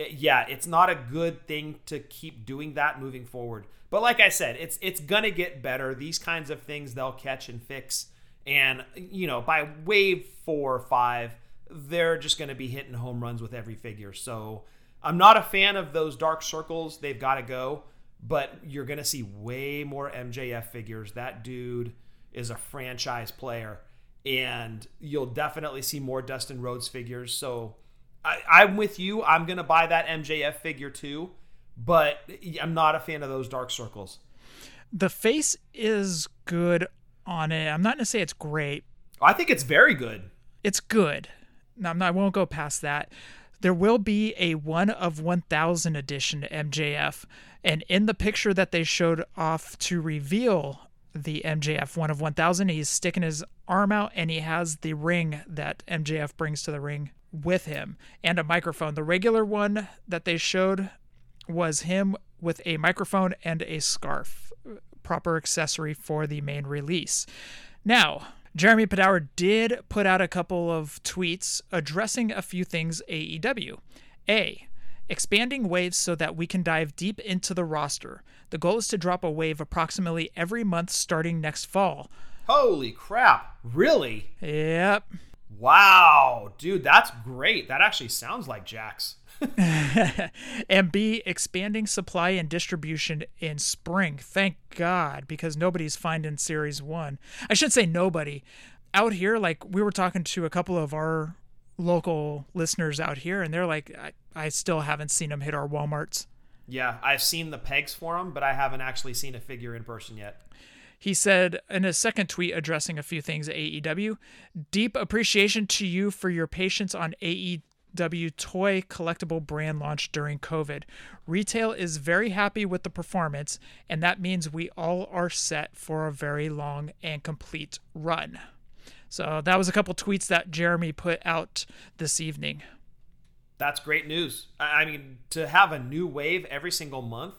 Eh, yeah, it's not a good thing to keep doing that moving forward. But like I said, it's it's gonna get better. These kinds of things they'll catch and fix, and you know by wave four or five, they're just gonna be hitting home runs with every figure. So I'm not a fan of those dark circles. They've got to go. But you're gonna see way more MJF figures. That dude is a franchise player, and you'll definitely see more Dustin Rhodes figures. So I, am with you. I'm gonna buy that MJF figure too, but I'm not a fan of those dark circles. The face is good on it. I'm not gonna say it's great. I think it's very good. It's good. No, not, I won't go past that. There will be a one of 1,000 edition MJF, and in the picture that they showed off to reveal the MJF one of 1000. He's sticking his arm out and he has the ring that MJF brings to the ring with him and a microphone. The regular one that they showed was him with a microphone and a scarf, proper accessory for the main release. Now, Jeremy Padawer did put out a couple of tweets addressing a few things AEW. A. Expanding waves so that we can dive deep into the roster. The goal is to drop a wave approximately every month starting next fall. Holy crap. Really? Yep. Wow, dude, that's great. That actually sounds like Jakks. [LAUGHS] and B, expanding supply and distribution in spring. Thank God, because nobody's finding Series 1. I should say nobody. Out here, like, we were talking to a couple of our local listeners out here, and they're like, I, I still haven't seen them hit our Walmarts. Yeah, I've seen the pegs for them, but I haven't actually seen a figure in person yet. He said in a second tweet addressing a few things at AEW, deep appreciation to you for your patience on AEW toy collectible brand launch during COVID. Retail is very happy with the performance, and that means we all are set for a very long and complete run. So that was a couple tweets that Jeremy put out this evening. That's great news. I mean, to have a new wave every single month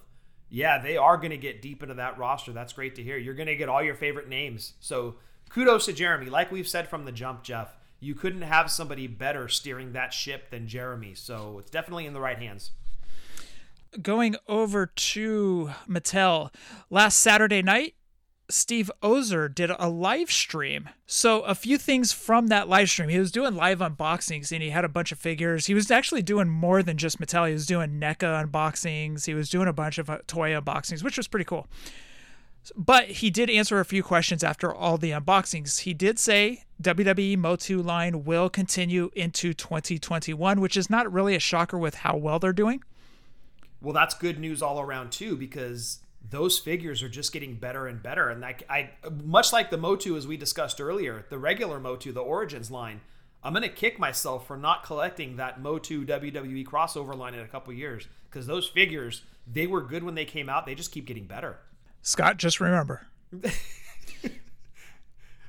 yeah, they are going to get deep into that roster. That's great to hear. You're going to get all your favorite names. So kudos to Jeremy. Like we've said from the jump, Jeff, you couldn't have somebody better steering that ship than Jeremy. So it's definitely in the right hands. Going over to Mattel, last Saturday night, Steve Ozer did a live stream. So, a few things from that live stream. He was doing live unboxings and he had a bunch of figures. He was actually doing more than just Mattel. He was doing NECA unboxings, he was doing a bunch of uh, toy unboxings, which was pretty cool. But he did answer a few questions after all the unboxings. He did say WWE Motu line will continue into 2021, which is not really a shocker with how well they're doing. Well, that's good news all around too, because those figures are just getting better and better. And like I, much like the Motu as we discussed earlier, the regular Motu, the Origins line, I'm gonna kick myself for not collecting that Motu WWE crossover line in a couple years because those figures they were good when they came out. They just keep getting better. Scott, just remember. [LAUGHS]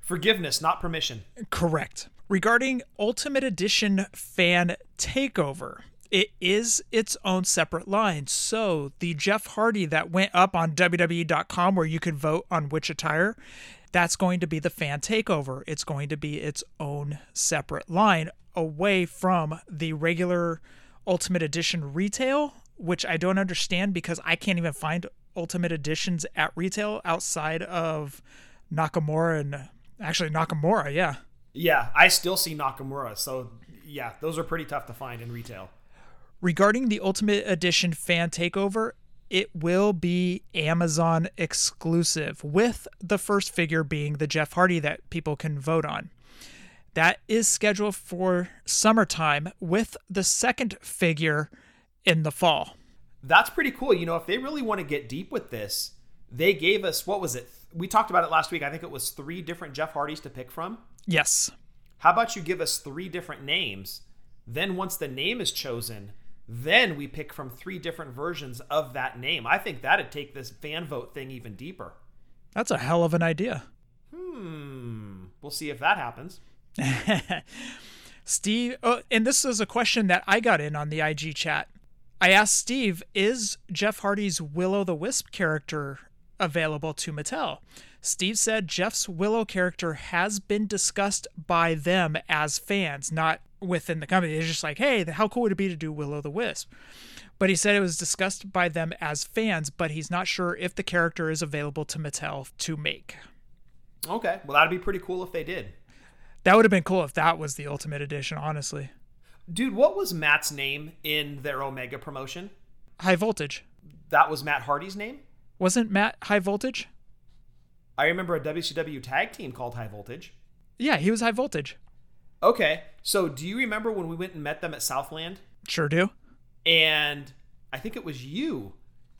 Forgiveness, not permission. Correct. Regarding Ultimate Edition fan takeover, it is its own separate line. So the Jeff Hardy that went up on WWE.com where you could vote on which attire, that's going to be the fan takeover. It's going to be its own separate line away from the regular Ultimate Edition retail, which I don't understand because I can't even find Ultimate Editions at retail outside of Nakamura and actually Nakamura, yeah. Yeah, I still see Nakamura. So yeah, those are pretty tough to find in retail. Regarding the Ultimate Edition fan takeover, it will be Amazon exclusive, with the first figure being the Jeff Hardy that people can vote on. That is scheduled for summertime, with the second figure in the fall. That's pretty cool. You know, if they really want to get deep with this, they gave us what was it? We talked about it last week. I think it was three different Jeff Hardys to pick from. Yes. How about you give us three different names? Then, once the name is chosen, then we pick from three different versions of that name. I think that'd take this fan vote thing even deeper. That's a hell of an idea. Hmm. We'll see if that happens. [LAUGHS] Steve, oh, and this is a question that I got in on the IG chat. I asked Steve, is Jeff Hardy's Willow the Wisp character available to Mattel? Steve said Jeff's Willow character has been discussed by them as fans, not within the company. They're just like, hey, how cool would it be to do Willow the Wisp? But he said it was discussed by them as fans, but he's not sure if the character is available to Mattel to make. Okay, well, that'd be pretty cool if they did. That would have been cool if that was the Ultimate Edition, honestly. Dude, what was Matt's name in their Omega promotion? High Voltage. That was Matt Hardy's name? Wasn't Matt High Voltage? I remember a WCW tag team called High Voltage. Yeah, he was High Voltage. Okay, so do you remember when we went and met them at Southland? Sure do. And I think it was you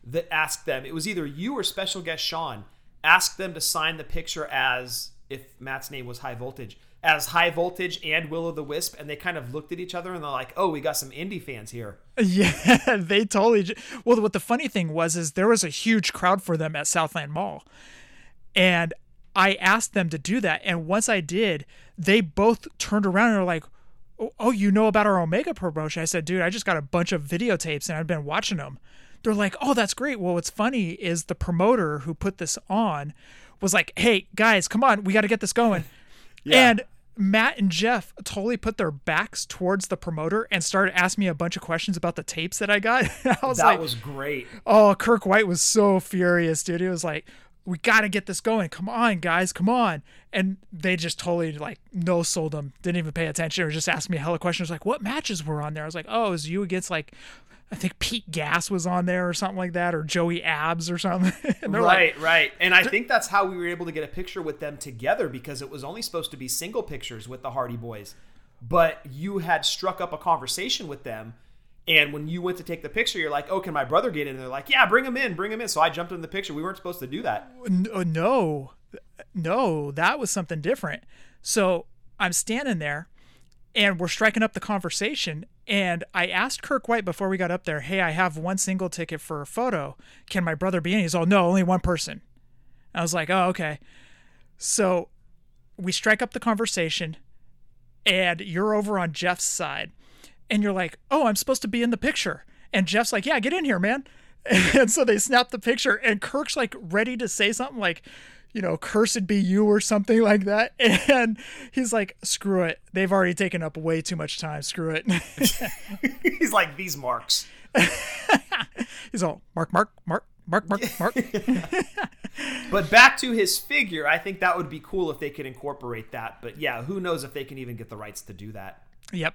that asked them, it was either you or special guest Sean, asked them to sign the picture as if Matt's name was High Voltage, as High Voltage and Will o' the Wisp. And they kind of looked at each other and they're like, oh, we got some indie fans here. [LAUGHS] Yeah, they totally. Well, what the funny thing was is there was a huge crowd for them at Southland Mall. And I asked them to do that. And once I did, they both turned around and were like, oh, oh, you know about our Omega promotion? I said, dude, I just got a bunch of videotapes and I've been watching them. They're like, oh, that's great. Well, what's funny is the promoter who put this on was like, hey, guys, come on, we got to get this going. [LAUGHS] yeah. And Matt and Jeff totally put their backs towards the promoter and started asking me a bunch of questions about the tapes that I got. [LAUGHS] I was that like, was great. Oh, Kirk White was so furious, dude. He was like, we got to get this going. Come on, guys, come on. And they just totally like no sold them. Didn't even pay attention or just asked me a hella questions like, what matches were on there? I was like, oh, it was you against like, I think Pete Gas was on there or something like that, or Joey Abs or something. [LAUGHS] right, like, right. And I think that's how we were able to get a picture with them together because it was only supposed to be single pictures with the Hardy Boys. But you had struck up a conversation with them and when you went to take the picture, you're like, "Oh, can my brother get in?" And they're like, "Yeah, bring him in, bring him in." So I jumped in the picture. We weren't supposed to do that. Uh, no, no, that was something different. So I'm standing there, and we're striking up the conversation. And I asked Kirk White before we got up there, "Hey, I have one single ticket for a photo. Can my brother be in?" He's all, "No, only one person." I was like, "Oh, okay." So we strike up the conversation, and you're over on Jeff's side and you're like, oh, I'm supposed to be in the picture. And Jeff's like, yeah, get in here, man. [LAUGHS] And so they snap the picture, and Kirk's like ready to say something like, you know, cursed be you or something [LAUGHS] like that. And he's like, screw it. They've already taken up way too much time. Screw it. [LAUGHS] He's like these marks. he's all, Mark, Mark, Mark, Mark, Mark, Mark. But back to his figure, I think that would be cool if they could incorporate that. But yeah, who knows if they can even get the rights to do that. Yep.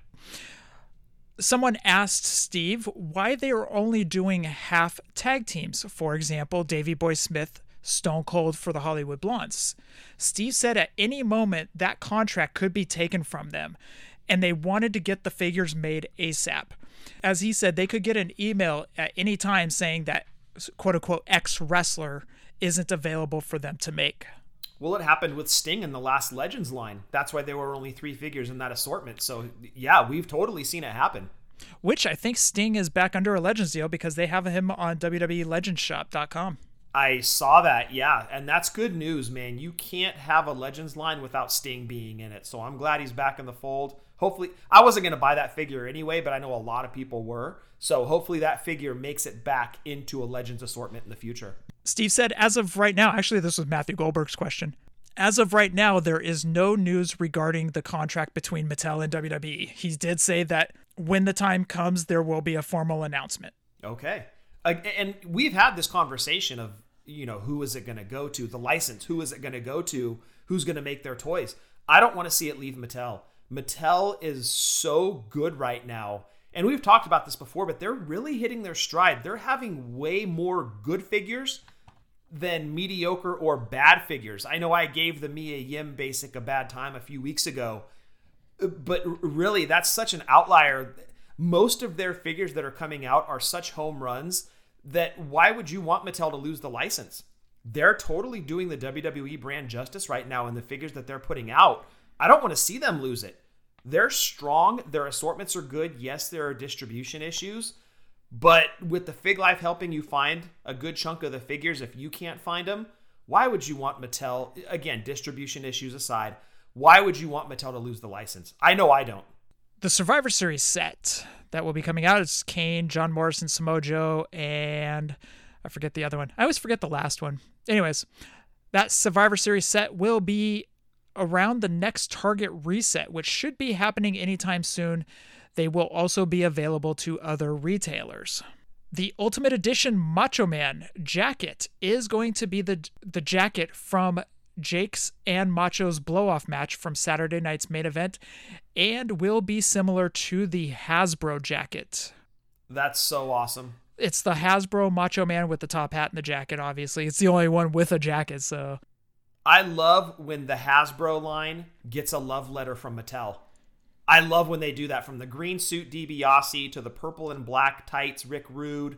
Someone asked Steve why they are only doing half tag teams. For example, Davey Boy Smith, Stone Cold for the Hollywood Blondes. Steve said at any moment that contract could be taken from them, and they wanted to get the figures made ASAP. As he said, they could get an email at any time saying that quote unquote ex wrestler isn't available for them to make. Well, it happened with Sting in the last Legends line. That's why there were only three figures in that assortment. So, yeah, we've totally seen it happen. Which I think Sting is back under a Legends deal because they have him on WWELegendsShop.com. I saw that, yeah, and that's good news, man. You can't have a Legends line without Sting being in it. So I'm glad he's back in the fold. Hopefully, I wasn't going to buy that figure anyway, but I know a lot of people were. So hopefully that figure makes it back into a Legends assortment in the future. Steve said, as of right now, actually, this was Matthew Goldberg's question. As of right now, there is no news regarding the contract between Mattel and WWE. He did say that when the time comes, there will be a formal announcement. Okay. Uh, and we've had this conversation of, you know, who is it going to go to? The license, who is it going to go to? Who's going to make their toys? I don't want to see it leave Mattel. Mattel is so good right now. And we've talked about this before, but they're really hitting their stride. They're having way more good figures than mediocre or bad figures. I know I gave the Mia Yim basic a bad time a few weeks ago, but really that's such an outlier. Most of their figures that are coming out are such home runs that why would you want Mattel to lose the license? They're totally doing the WWE brand justice right now in the figures that they're putting out. I don't want to see them lose it. They're strong, their assortments are good. Yes, there are distribution issues, but with the Fig Life helping you find a good chunk of the figures, if you can't find them, why would you want Mattel, again, distribution issues aside, why would you want Mattel to lose the license? I know I don't. The Survivor Series set that will be coming out is Kane, John Morrison, Samoa Joe, and I forget the other one. I always forget the last one. Anyways, that Survivor Series set will be around the next Target reset, which should be happening anytime soon. They will also be available to other retailers. The Ultimate Edition Macho Man jacket is going to be the the jacket from Jake's and Macho's blow off match from Saturday night's main event and will be similar to the Hasbro jacket. That's so awesome. It's the Hasbro Macho Man with the top hat and the jacket, obviously. It's the only one with a jacket, so. I love when the Hasbro line gets a love letter from Mattel. I love when they do that from the green suit DiBiase to the purple and black tights Rick Rude.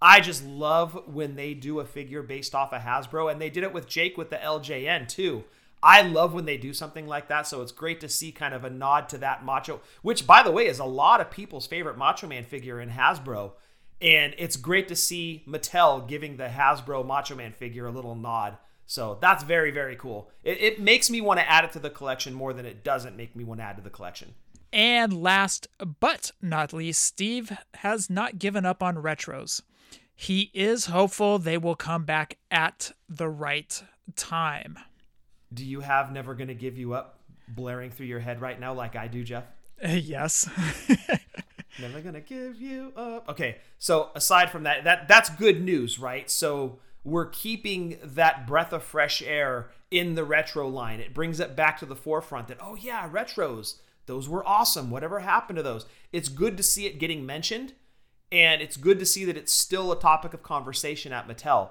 I just love when they do a figure based off of Hasbro, and they did it with Jake with the LJN too. I love when they do something like that, so it's great to see kind of a nod to that Macho, which, by the way, is a lot of people's favorite Macho Man figure in Hasbro. And it's great to see Mattel giving the Hasbro Macho Man figure a little nod. So that's very, very cool. It, it makes me want to add it to the collection more than it doesn't make me want to add to the collection. And last but not least, Steve has not given up on retros. He is hopeful they will come back at the right time. Do you have Never Gonna Give You Up blaring through your head right now, like I do, Jeff? [LAUGHS] yes. [LAUGHS] Never gonna give you up. Okay, so aside from that, that that's good news, right? So we're keeping that breath of fresh air in the retro line. It brings it back to the forefront that, oh yeah, retros, those were awesome. Whatever happened to those? It's good to see it getting mentioned, and it's good to see that it's still a topic of conversation at Mattel.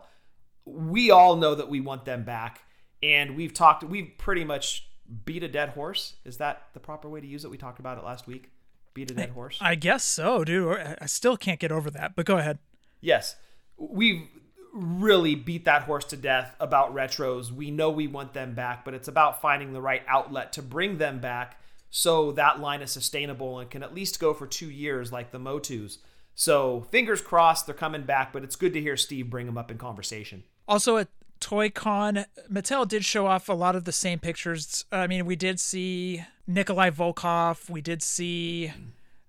We all know that we want them back, and we've talked, we've pretty much beat a dead horse. Is that the proper way to use it? We talked about it last week. Beat a dead horse. I guess so, dude. I still can't get over that, but go ahead. Yes. We've really beat that horse to death about retros. We know we want them back, but it's about finding the right outlet to bring them back so that line is sustainable and can at least go for two years like the Motus. So fingers crossed they're coming back, but it's good to hear Steve bring them up in conversation. Also at Toy Con, Mattel did show off a lot of the same pictures. I mean, we did see Nikolai Volkov, we did see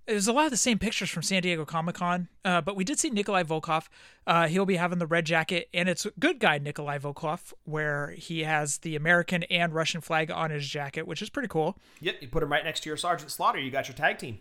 there's a lot of the same pictures from San Diego Comic Con, uh, but we did see Nikolai Volkov. Uh, he'll be having the red jacket, and it's good guy Nikolai Volkov, where he has the American and Russian flag on his jacket, which is pretty cool. Yep, you put him right next to your Sergeant Slaughter. You got your tag team.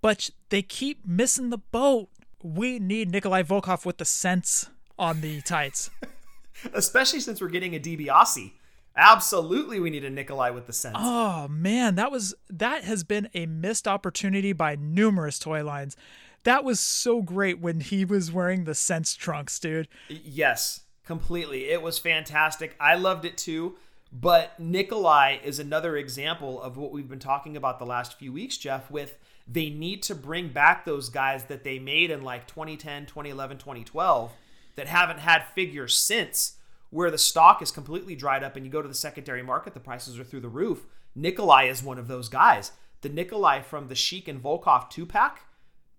But they keep missing the boat. We need Nikolai Volkov with the cents on the tights. [LAUGHS] Especially since we're getting a DiBiase. Absolutely, we need a Nikolai with the cents. Oh man, that was that has been a missed opportunity by numerous toy lines. That was so great when he was wearing the cents trunks, dude. Yes, completely. It was fantastic. I loved it too. But Nikolai is another example of what we've been talking about the last few weeks, Jeff, with they need to bring back those guys that they made in like 2010, 2011, 2012 that haven't had figures since where the stock is completely dried up and you go to the secondary market, the prices are through the roof. Nikolai is one of those guys. The Nikolai from the Sheik and Volkov two pack,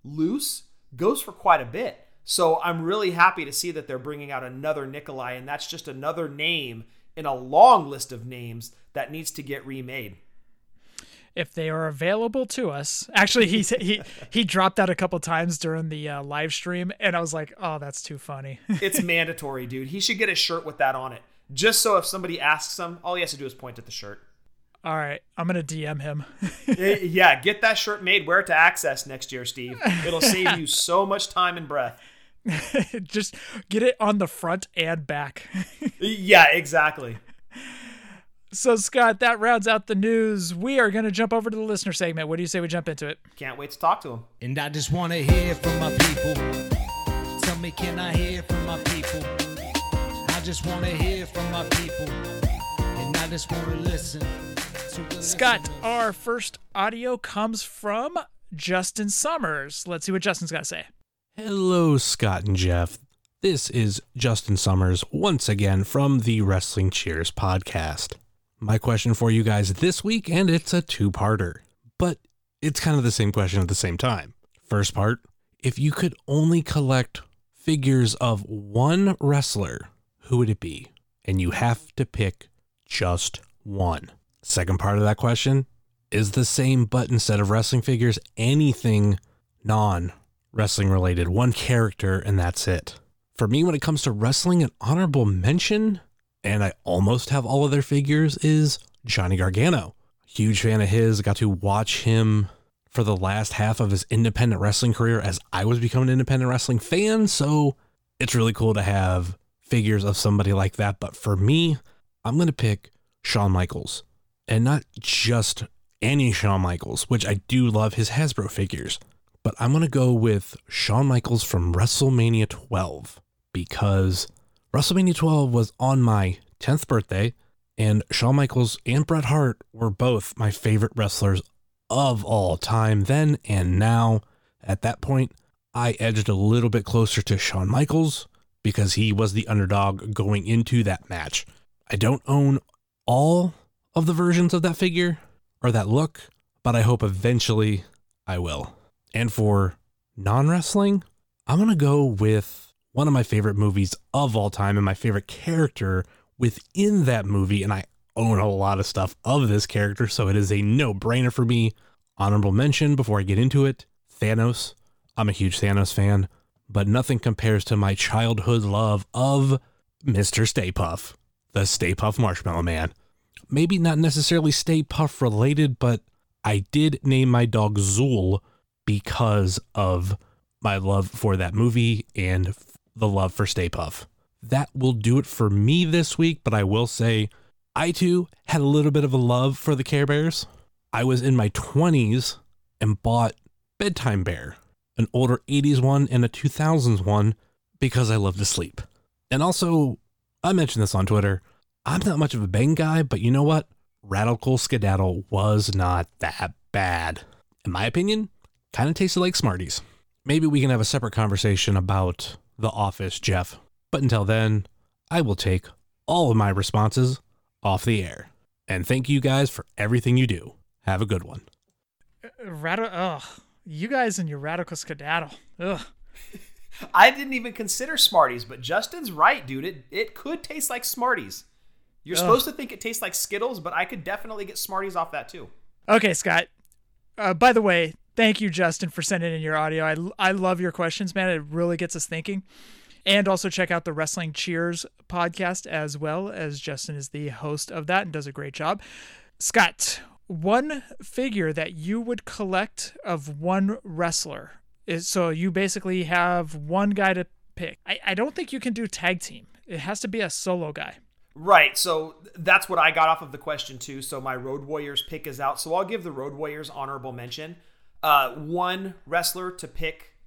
loose, goes for quite a bit. So I'm really happy to see that they're bringing out another Nikolai, and that's just another name in a long list of names that needs to get remade if they are available to us. Actually, he he he dropped that a couple times during the uh, live stream, and I was like, "Oh, that's too funny." [LAUGHS] it's mandatory, dude. He should get a shirt with that on it, just so if somebody asks him, all he has to do is point at the shirt. All right, I'm gonna DM him. [LAUGHS] yeah, get that shirt made. Wear it to Access next year, Steve. It'll save you [LAUGHS] so much time and breath. Just get it on the front and back. yeah, exactly. So, Scott, that rounds out the news. We are going to jump over to the listener segment. What do you say we jump into it? Can't wait to talk to him. And I just want to hear from my people. Tell me, can I hear from my people? I just want to hear from my people. And I just want to listen. Scott, our first audio comes from Justin Summers. Let's see what Justin's got to say. Hello, Scott and Jeff. This is Justin Summers once again from the Wrestling Cheers podcast my question for you guys this week, and it's a two parter, but it's kind of the same question at the same time. First part if you could only collect figures of one wrestler, who would it be? And you have to pick just one. Second part of that question is the same, but instead of wrestling figures, anything non wrestling related, one character, and that's it. For me, when it comes to wrestling, an honorable mention and I almost have all of their figures, is Johnny Gargano. Huge fan of his. Got to watch him for the last half of his independent wrestling career as I was becoming an independent wrestling fan. So it's really cool to have figures of somebody like that. But for me, I'm going to pick Shawn Michaels and not just any Shawn Michaels, which I do love his Hasbro figures. But I'm going to go with Shawn Michaels from WrestleMania 12 because WrestleMania 12 was on my 10th birthday, and Shawn Michaels and Bret Hart were both my favorite wrestlers of all time then and now. At that point, I edged a little bit closer to Shawn Michaels because he was the underdog going into that match. I don't own all of the versions of that figure or that look, but I hope eventually I will. And for non wrestling, I'm going to go with one of my favorite movies of all time and my favorite character within that movie. And I own a lot of stuff of this character, so it is a no brainer for me. Honorable mention before I get into it Thanos. I'm a huge Thanos fan, but nothing compares to my childhood love of Mr. Stay Puft, the Stay Puft Marshmallow Man. Maybe not necessarily Stay Puft related, but I did name my dog Zuul because of my love for that movie and the love for Stay Puft. That will do it for me this week, but I will say I too had a little bit of a love for the Care Bears. I was in my 20s and bought Bedtime Bear, an older 80s one and a 2000s one because I love to sleep. And also, I mentioned this on Twitter. I'm not much of a Bang guy, but you know what? Radical Skadattle was not that bad. In my opinion, kind of tasted like Smarties. Maybe we can have a separate conversation about the office, Jeff. But until then, I will take all of my responses off the air. And thank you guys for everything you do. Have a good one. Radical, ugh. You guys and your radical skadattle. Ugh. [LAUGHS] I didn't even consider Smarties, but Justin's right, dude. It it could taste like Smarties. You're Ugh. supposed to think it tastes like Skittles, but I could definitely get Smarties off that too. Okay, Scott. Uh, by the way, Thank you, Justin, for sending in your audio. I, I love your questions, man. It really gets us thinking. And also check out the Wrestling Cheers podcast as well, as Justin is the host of that and does a great job. Scott, one figure that you would collect of one wrestler is so you basically have one guy to pick. I, I don't think you can do tag team. It has to be a solo guy. Right. So that's what I got off of the question too. So my Road Warriors pick is out. So I'll give the Road Warriors honorable mention. Uh, one wrestler to pick,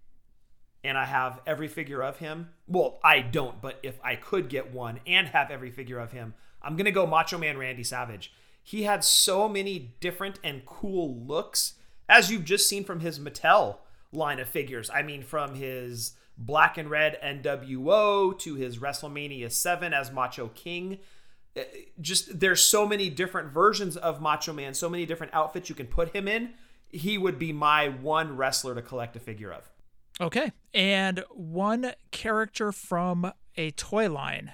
and I have every figure of him. Well, I don't, but if I could get one and have every figure of him, I'm gonna go Macho Man Randy Savage. He had so many different and cool looks, as you've just seen from his Mattel line of figures. I mean, from his black and red NWO to his WrestleMania 7 as Macho King. Uh, just there's so many different versions of Macho Man, so many different outfits you can put him in. He would be my one wrestler to collect a figure of. Okay. And one character from a toy line.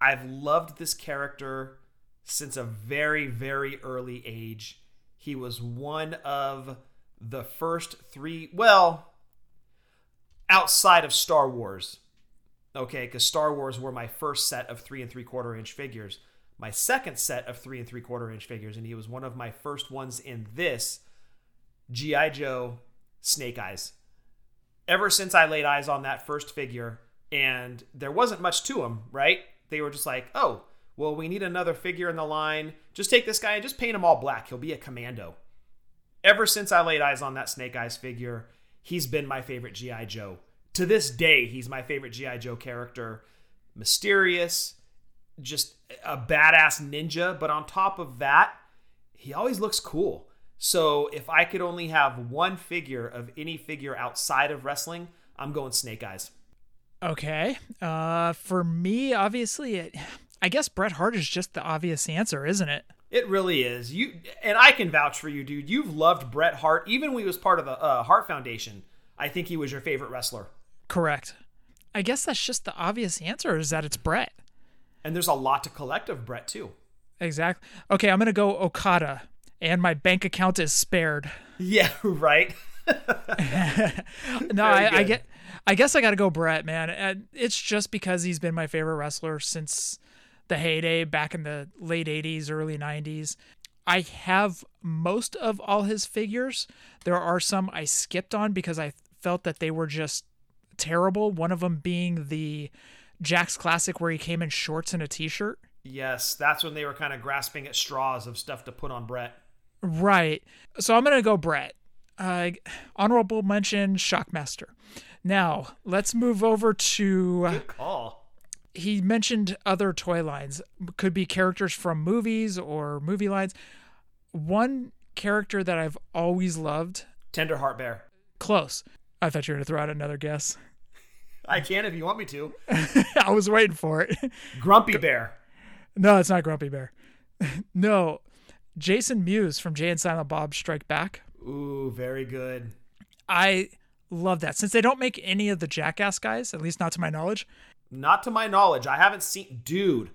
I've loved this character since a very, very early age. He was one of the first three, well, outside of Star Wars. Okay, because Star Wars were my first set of three and three quarter inch figures. My second set of three and three quarter inch figures, and he was one of my first ones in this G.I. Joe Snake Eyes. Ever since I laid eyes on that first figure, and there wasn't much to him, right? They were just like, oh, well, we need another figure in the line. Just take this guy and just paint him all black. He'll be a commando. Ever since I laid eyes on that Snake Eyes figure, he's been my favorite G.I. Joe. To this day, he's my favorite G.I. Joe character. Mysterious, just a badass ninja, but on top of that, he always looks cool. So if I could only have one figure of any figure outside of wrestling, I'm going Snake Eyes. Okay. Uh, for me, obviously, it, I guess Bret Hart is just the obvious answer, isn't it? It really is. You and I can vouch for you, dude. You've loved Bret Hart even when he was part of the uh, Hart Foundation. I think he was your favorite wrestler. Correct. I guess that's just the obvious answer is that it's Bret. And there's a lot to collect of Bret too. Exactly. Okay, I'm gonna go Okada, and my bank account is spared. [LAUGHS] Yeah, right. no, I, I, get. I guess I got to go Bret, man. Uh, it's just because he's been my favorite wrestler since the heyday back in the late 80s, early 90s. I have most of all his figures. There are some I skipped on because I felt that they were just terrible. One of them being the Jakks Classic where he came in shorts and a t-shirt. Yes, that's when they were kind of grasping at straws of stuff to put on Bret. Right. So I'm going to go Bret. Uh, honorable mention Shockmaster. Now, let's move over to Good call. he mentioned other toy lines. Could be characters from movies or movie lines. One character that i've always loved. Tender heart bear. Close. I thought you were going to throw out another guess. I can if you want me to. [LAUGHS] I was waiting for it. Grumpy bear. No it's not grumpy bear. [LAUGHS] No jason mewes from jay and silent bob strike back ooh very good i love that since they don't make any of the jackass guys at least not to my knowledge not to my knowledge. I haven't seen. Dude,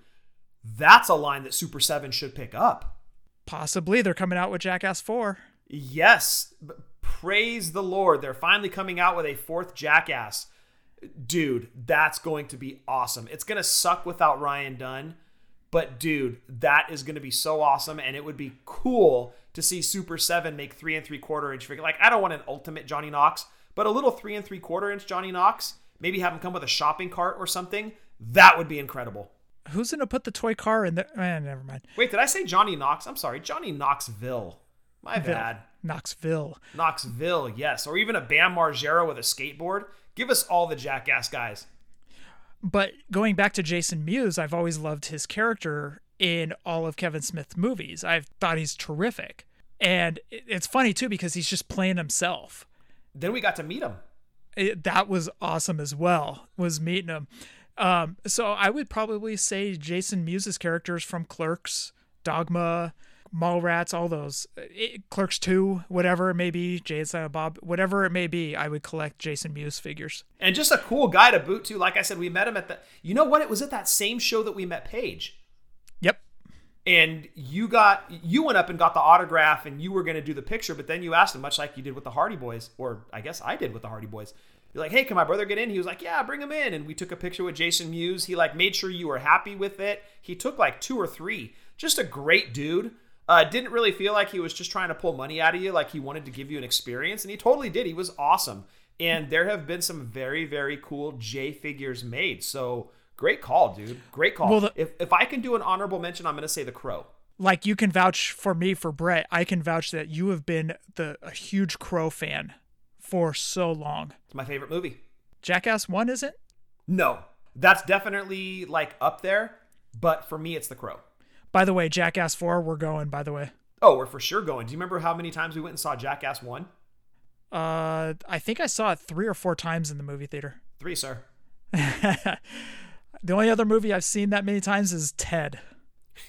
that's a line that Super 7 should pick up. Possibly. They're coming out with Jackass 4. Yes. Praise the Lord. They're finally coming out with a fourth Jackass. Dude, that's going to be awesome. It's going to suck without Ryan Dunn. But dude, that is going to be so awesome, and it would be cool to see Super Seven make three and three quarter inch figure. Like I don't want an ultimate Johnny Knox, but a little three and three quarter inch Johnny Knox maybe have him come with a shopping cart or something. That would be incredible. Who's gonna put the toy car in there? Eh, never mind. Wait, did I say Johnny Knox? I'm sorry, Johnny Knoxville. My Ville. bad. Knoxville. Knoxville, yes. Or even a Bam Margera with a skateboard. Give us all the jackass guys. But going back to Jason Mewes, I've always loved his character in all of Kevin Smith's movies. I've thought he's terrific. And it's funny too because he's just playing himself. Then we got to meet him it, that was awesome as well. Was meeting him. Um, so I would probably say Jason Mewes' characters from Clerks, Dogma, Mallrats, all those it, Clerks Two, whatever it may be, Jay and Silent Bob, whatever it may be, I would collect Jason Mewes figures. And just a cool guy to boot too. Like I said, we met him at the. You know what? It was at that same show that we met Paige. Yep. and you got you went up and got the autograph and you were going to do the picture but then you asked him much like you did with the hardy boys or i guess i did with the hardy boys you're like hey can my brother get in he was like yeah bring him in and we took a picture with jason mewes he like made sure you were happy with it he took like two or three just a great dude uh, didn't really feel like he was just trying to pull money out of you like he wanted to give you an experience and he totally did he was awesome and there have been some very very cool j figures made so Great call, dude. Great call. Well, the- if if I can do an honorable mention, I'm going to say the Crow. Like you can vouch for me for Bret, I can vouch that you have been the a huge Crow fan for so long. It's my favorite movie. Jackass 1 is it? No, that's definitely like up there, but for me, it's the Crow. By the way, Jackass 4 we're going by the way. Oh, we're for sure going. Do you remember how many times we went and saw Jackass 1? Uh I think I saw it 3 or 4 times in the movie theater. [LAUGHS] 3, sir. The only other movie I've seen that many times is Ted.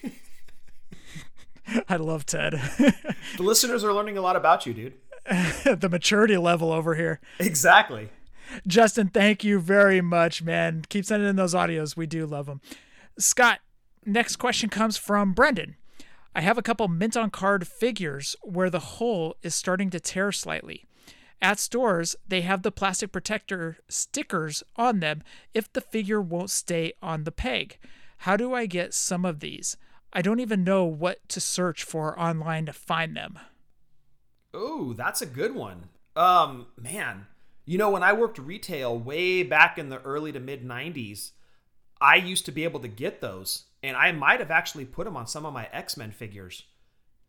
[LAUGHS] I love Ted. the listeners are learning a lot about you, dude. [LAUGHS] the maturity level over here. Exactly. Justin, thank you very much, man. Keep sending in those audios. We do love them. Scott, next question comes from Brendan. I have a couple mint on card figures where the hole is starting to tear slightly. At stores, they have the plastic protector stickers on them if the figure won't stay on the peg. How do I get some of these? I don't even know what to search for online to find them. Oh, that's a good one. Um, man, you know, when I worked retail way back in the early to mid 90s, I used to be able to get those, and I might have actually put them on some of my X Men figures.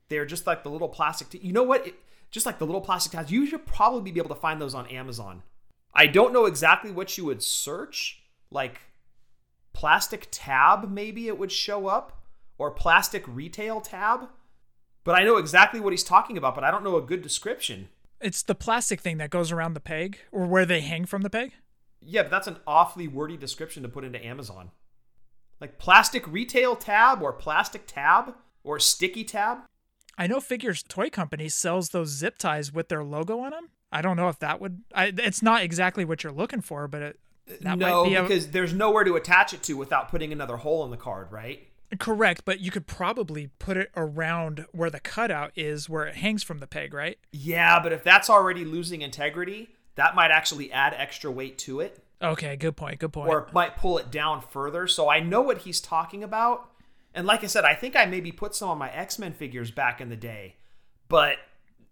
They're just like the little plastic. T- you know what? It, just like the little plastic tabs. You should probably be able to find those on Amazon. I don't know exactly what you would search, like plastic tab, maybe it would show up, or plastic retail tab. But I know exactly what he's talking about, but I don't know a good description. It's the plastic thing that goes around the peg or where they hang from the peg. Yeah, but that's an awfully wordy description to put into Amazon. Like plastic retail tab or plastic tab or sticky tab. I know Figures Toy Company sells those zip ties with their logo on them. I don't know if that would. I, it's not exactly what you're looking for, but it, that no, might be a, because there's nowhere to attach it to without putting another hole in the card, right? correct. But you could probably put it around where the cutout is, where it hangs from the peg, right? Yeah, but if that's already losing integrity, that might actually add extra weight to it. Okay, good point. Good point. Or might pull it down further. So I know what he's talking about. And like I said, I think I maybe put some of my X Men figures back in the day. But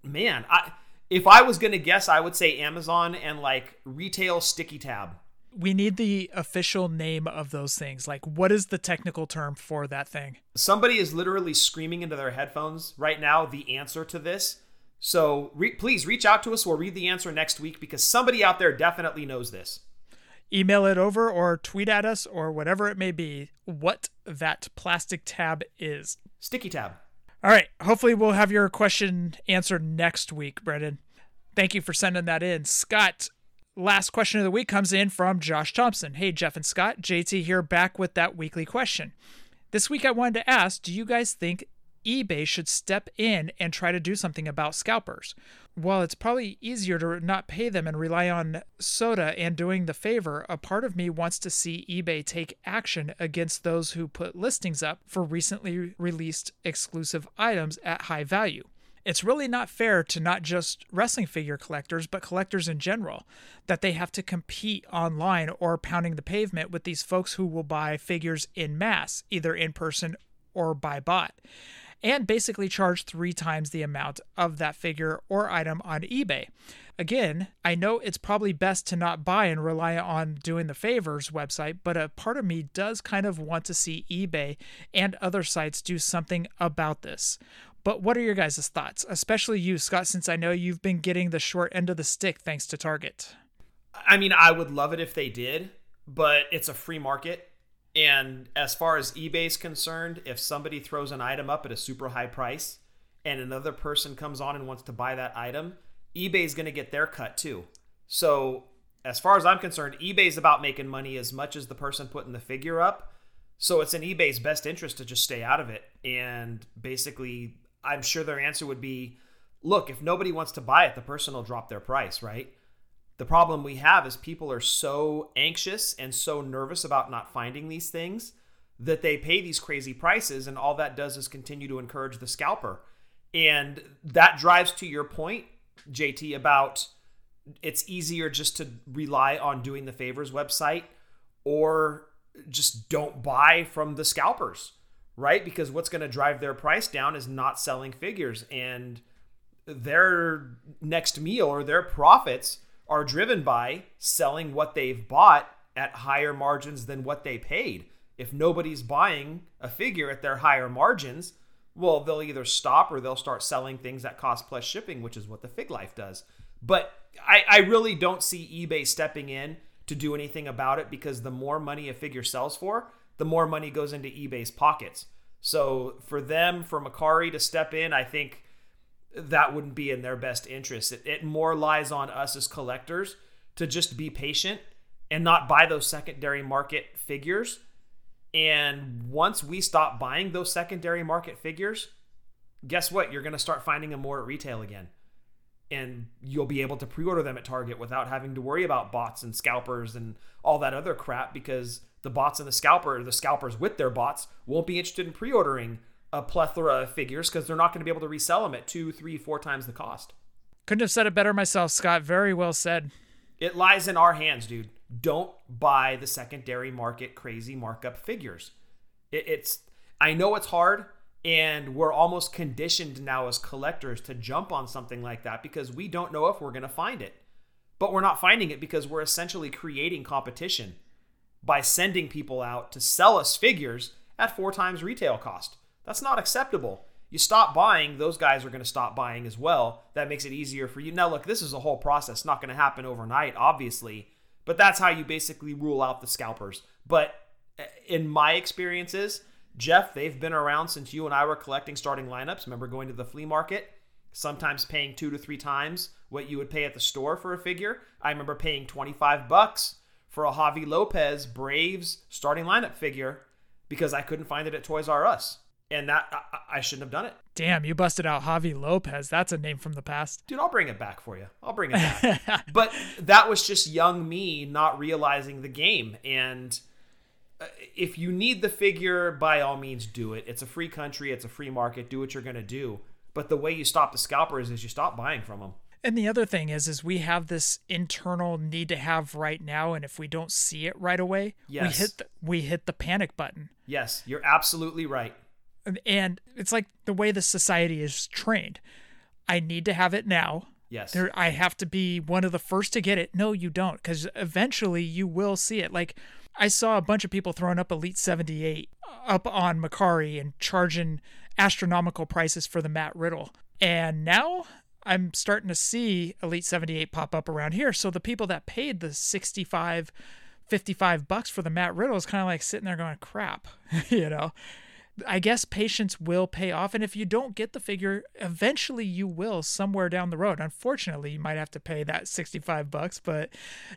man, I if I was gonna guess, I would say Amazon and like retail sticky tab. we need the official name of those things. Like, what is the technical term for that thing? Somebody is literally screaming into their headphones right now the answer to this. So re- please reach out to us. We'll read the answer next week because somebody out there definitely knows this. Email it over or tweet at us or whatever it may be. What that plastic tab is. Sticky tab. All right. Hopefully, we'll have your question answered next week, Brendan. Thank you for sending that in. Scott, last question of the week comes in from Josh Thompson. Hey, Jeff and Scott, JT here back with that weekly question. This week, I wanted to ask do you guys think eBay should step in and try to do something about scalpers? While it's probably easier to not pay them and rely on Soda and doing the favor, a part of me wants to see eBay take action against those who put listings up for recently released exclusive items at high value. It's really not fair to not just wrestling figure collectors, but collectors in general, that they have to compete online or pounding the pavement with these folks who will buy figures in mass, either in person or by bot and basically charge three times the amount of that figure or item on eBay. Again, I know it's probably best to not buy and rely on doing the favors website, but a part of me does kind of want to see eBay and other sites do something about this. But what are your guys' thoughts, especially you, Scott, since I know you've been getting the short end of the stick thanks to Target? I mean, I would love it if they did, but it's a free market. And as far as eBay's concerned, if somebody throws an item up at a super high price and another person comes on and wants to buy that item, eBay's going to get their cut too. So, as far as I'm concerned, eBay's about making money as much as the person putting the figure up. So, it's in eBay's best interest to just stay out of it. And basically, I'm sure their answer would be look, if nobody wants to buy it, the person will drop their price, right? The problem we have is people are so anxious and so nervous about not finding these things that they pay these crazy prices, and all that does is continue to encourage the scalper. And that drives to your point, JT, about it's easier just to rely on doing the favors website or just don't buy from the scalpers, right? Because what's going to drive their price down is not selling figures and their next meal or their profits are driven by selling what they've bought at higher margins than what they paid. If nobody's buying a figure at their higher margins, well, they'll either stop or they'll start selling things at cost plus shipping, which is what the Fig Life does. But I, I really don't see eBay stepping in to do anything about it because the more money a figure sells for, the more money goes into eBay's pockets. So for them, for Macari to step in, I think that wouldn't be in their best interest. It, it more lies on us as collectors to just be patient and not buy those secondary market figures. And once we stop buying those secondary market figures, guess what? You're going to start finding them more at retail again. And you'll be able to pre order them at Target without having to worry about bots and scalpers and all that other crap because the bots and the scalper, the scalpers with their bots, won't be interested in pre ordering a plethora of figures because they're not going to be able to resell them at two, three, four times the cost. Couldn't have said it better myself, Scott. Very well said. It lies in our hands, dude. Don't buy the secondary market crazy markup figures. It, it's I know it's hard, and we're almost conditioned now as collectors to jump on something like that because we don't know if we're going to find it. But we're not finding it because we're essentially creating competition by sending people out to sell us figures at four times retail cost. That's not acceptable. You stop buying, those guys are going to stop buying as well. That makes it easier for you. Now, look, this is a whole process, not going to happen overnight, obviously, but that's how you basically rule out the scalpers. But eh, in my experiences, Jef, they've been around since you and I were collecting starting lineups. Remember going to the flea market, sometimes paying two to three times what you would pay at the store for a figure. I remember paying 25 bucks for a Javy Lopez Braves starting lineup figure because I couldn't find it at Toys R Us and that I, I, shouldn't have done it. Damn, you busted out Javy Lopez. That's a name from the past. Dude, I'll bring it back for you. I'll bring it back. [LAUGHS] but that was just young me not realizing the game. And uh, if you need the figure, by all means, do it. It's a free country. It's a free market. Do what you're going to do. But the way you stop the scalpers is you stop buying from them. And the other thing is, is we have this internal need to have right now, and if we don't see it right away, yes. we hit the, we hit the panic button. Yes, you're absolutely right and it's like the way the society is trained. I need to have it now. Yes. There, I have to be one of the first to get it. No, you don't, because eventually you will see it. Like I saw a bunch of people throwing up Elite 78 up on Mercari and charging astronomical prices for the Matt Riddle. And now I'm starting to see Elite 78 pop up around here. So the people that paid the 65, 55 bucks for the Matt Riddle is kind of like sitting there going, crap, [LAUGHS] you know? I guess patience will pay off. And if you don't get the figure, eventually you will somewhere down the road. Unfortunately, you might have to pay that 65 bucks, but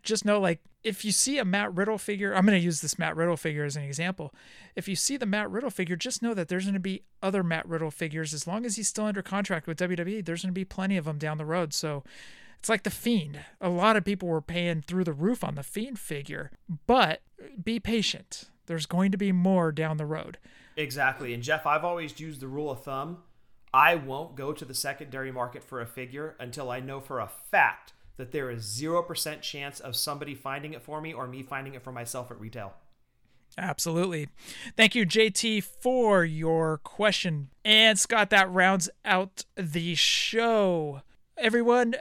just know like if you see a Matt Riddle figure, I'm going to use this Matt Riddle figure as an example. If you see the Matt Riddle figure, just know that there's going to be other Matt Riddle figures. As long as he's still under contract with WWE, there's going to be plenty of them down the road. So it's like the Fiend. A lot of people were paying through the roof on the Fiend figure, but be patient. There's going to be more down the road. Exactly. And Jef, I've always used the rule of thumb I won't go to the secondary market for a figure until I know for a fact that there is 0% chance of somebody finding it for me or me finding it for myself at retail. Absolutely. Thank you, JT, for your question. And Scott, that rounds out the show. Everyone,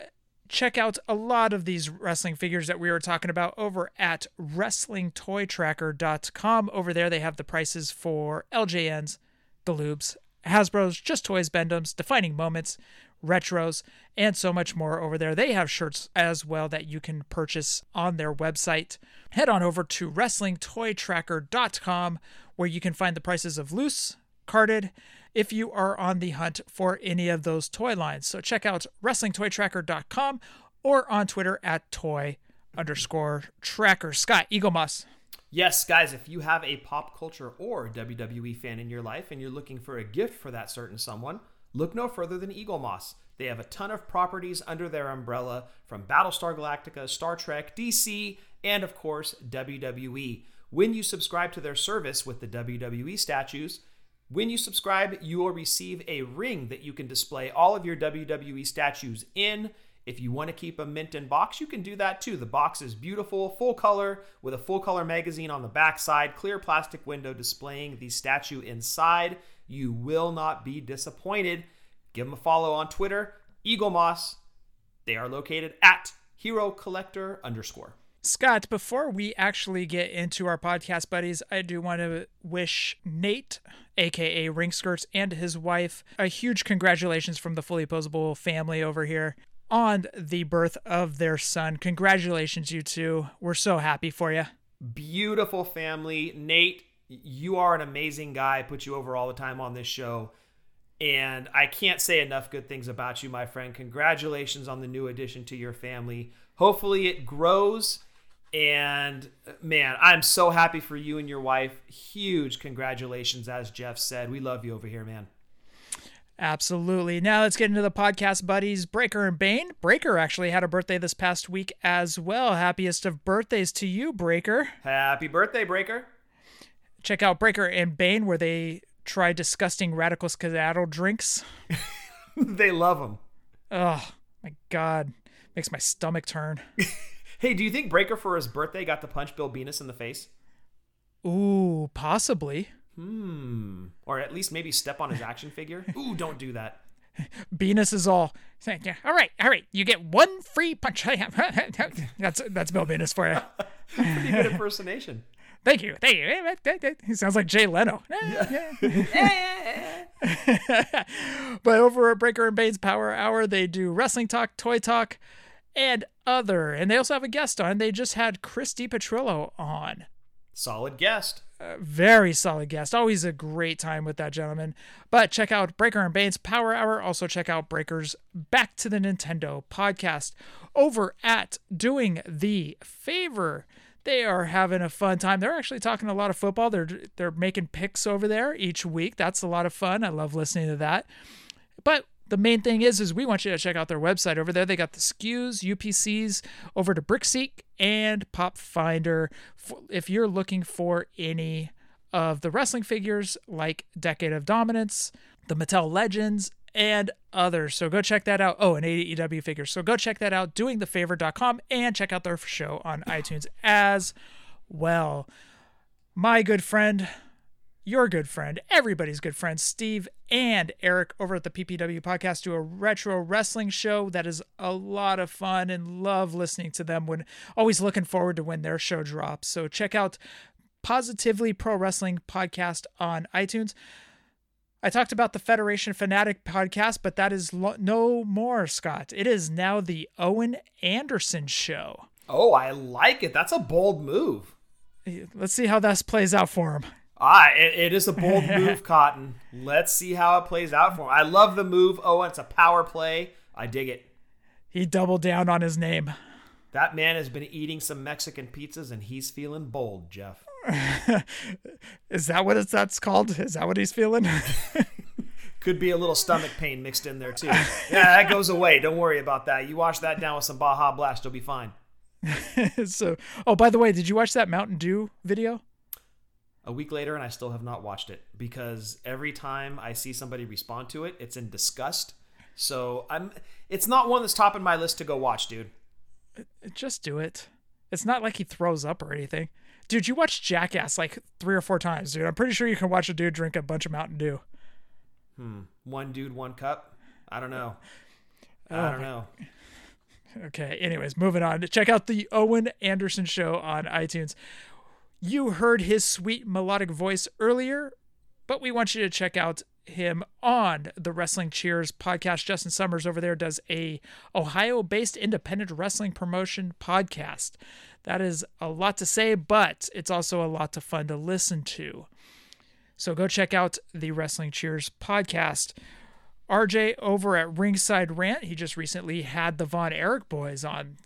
check out a lot of these wrestling figures that we were talking about over at WrestlingToyTracker.com. Over there, they have the prices for LJNs, the Lubes, Hasbro's, Just Toys, Bend-Ems, Defining Moments, Retros, and so much more over there. They have shirts as well that you can purchase on their website. Head on over to WrestlingToyTracker.com where you can find the prices of loose, carded, if you are on the hunt for any of those toy lines. So check out WrestlingToyTracker.com or on Twitter at toy underscore tracker. Scott, Eaglemoss. Yes, guys, if you have a pop culture or WWE fan in your life and you're looking for a gift for that certain someone, look no further than Eaglemoss. They have a ton of properties under their umbrella from Battlestar Galactica, Star Trek, DC, and of course, WWE. when you subscribe to their service with the WWE statues. When you subscribe, you will receive a ring that you can display all of your WWE statues in. If you want to keep a mint in box, you can do that too. The box is beautiful, full color, with a full color magazine on the back side, clear plastic window displaying the statue inside. You will not be disappointed. Give them a follow on Twitter, Eaglemoss. They are located at Hero Collector underscore. Scott, before we actually get into our podcast buddies, I do want to wish Nate, aka Ring Skirts, and his wife a huge congratulations from the Fully Poseable family over here on the birth of their son. Congratulations, you two. We're so happy for you. Beautiful family. Nate, you are an amazing guy. I put you over all the time on this show. And I can't say enough good things about you, my friend. Congratulations on the new addition to your family. Hopefully, it grows. And man, I'm so happy for you and your wife. Huge congratulations, as Jef said. We love you over here, man. Absolutely. Now let's get into the podcast buddies, Breaker and Bane. Breaker actually had a birthday this past week as well. Happiest of birthdays to you, Breaker. Happy birthday, Breaker. Check out Breaker and Bane where they try disgusting radical skadattle drinks. [LAUGHS] they love them. Oh, my God. Makes my stomach turn. [LAUGHS] hey, do you think Breaker for his birthday got to punch Bill Venus in the face? Ooh, possibly. Hmm. Or at least maybe step on his action figure. [LAUGHS] Ooh, don't do that. Venus is all saying, yeah, all right, all right, you get one free punch. [LAUGHS] that's that's Bill Venus for you. [LAUGHS] Pretty good impersonation. Thank you, thank you. He sounds like Jay Leno. but over at Breaker and Bane's Power Hour, they do wrestling talk, toy talk, and other. And they also have a guest on. They just had Christy Petrillo on. Solid guest. Uh, very solid guest. Always a great time with that gentleman. But check out Breaker and Bane's Power Hour. Also check out Breaker's Back to the Nintendo podcast over at Doing the Favor. They are having a fun time. They're actually talking a lot of football. They're they're making picks over there each week. That's a lot of fun. I love listening to that. But the main thing is is we want you to check out their website over there. They got the SKUs upcs over to brickseek and pop finder if you're looking for any of the wrestling figures like decade of dominance the mattel legends and others. So go check that out. Oh and aew figures. So go check that out. Doingthefavor.com and check out their show on itunes as well. My good friend your good friend, everybody's good friend, Steve and Eric over at the PPW podcast do a retro wrestling show that is a lot of fun and love listening to them when always looking forward to when their show drops. So check out Positively Pro Wrestling podcast on iTunes. I talked about the Federation Fanatic podcast, but that is lo- no more, Scott. It is now the Owen Anderson show. Oh, I like it. That's a bold move. Let's see how this plays out for him. Ah, it, it is a bold [LAUGHS] move, Cotton. Let's see how it plays out for him. I love the move. Oh, it's a power play. I dig it. He doubled down on his name. That man has been eating some Mexican pizzas and he's feeling bold, Jef. [LAUGHS] is that what it's that's called? Is that what he's feeling? [LAUGHS] Could be a little stomach pain mixed in there too. Yeah, that goes away. Don't worry about that. You wash that down with some Baja Blast, you'll be fine. so, oh, by the way, did you watch that Mountain Dew video? A week later and I still have not watched it because every time I see somebody respond to it, it's in disgust. So I'm it's not one that's topping my list to go watch, dude. Just do it. It's not like he throws up or anything. Dude, you watch Jackass like three or four times, dude. I'm pretty sure you can watch a dude drink a bunch of Mountain Dew. Hmm. One dude, one cup? I don't know. I don't know. Okay. Anyways, moving on. Check out the Owen Anderson show on iTunes. You heard his sweet melodic voice earlier, but we want you to check out him on the Wrestling Cheers podcast. Justin Summers over there does a Ohio-based independent wrestling promotion podcast. That is a lot to say, but it's also a lot of fun to listen to. So go check out the Wrestling Cheers podcast. RJ over at Ringside Rant, he just recently had the Von Erich boys on.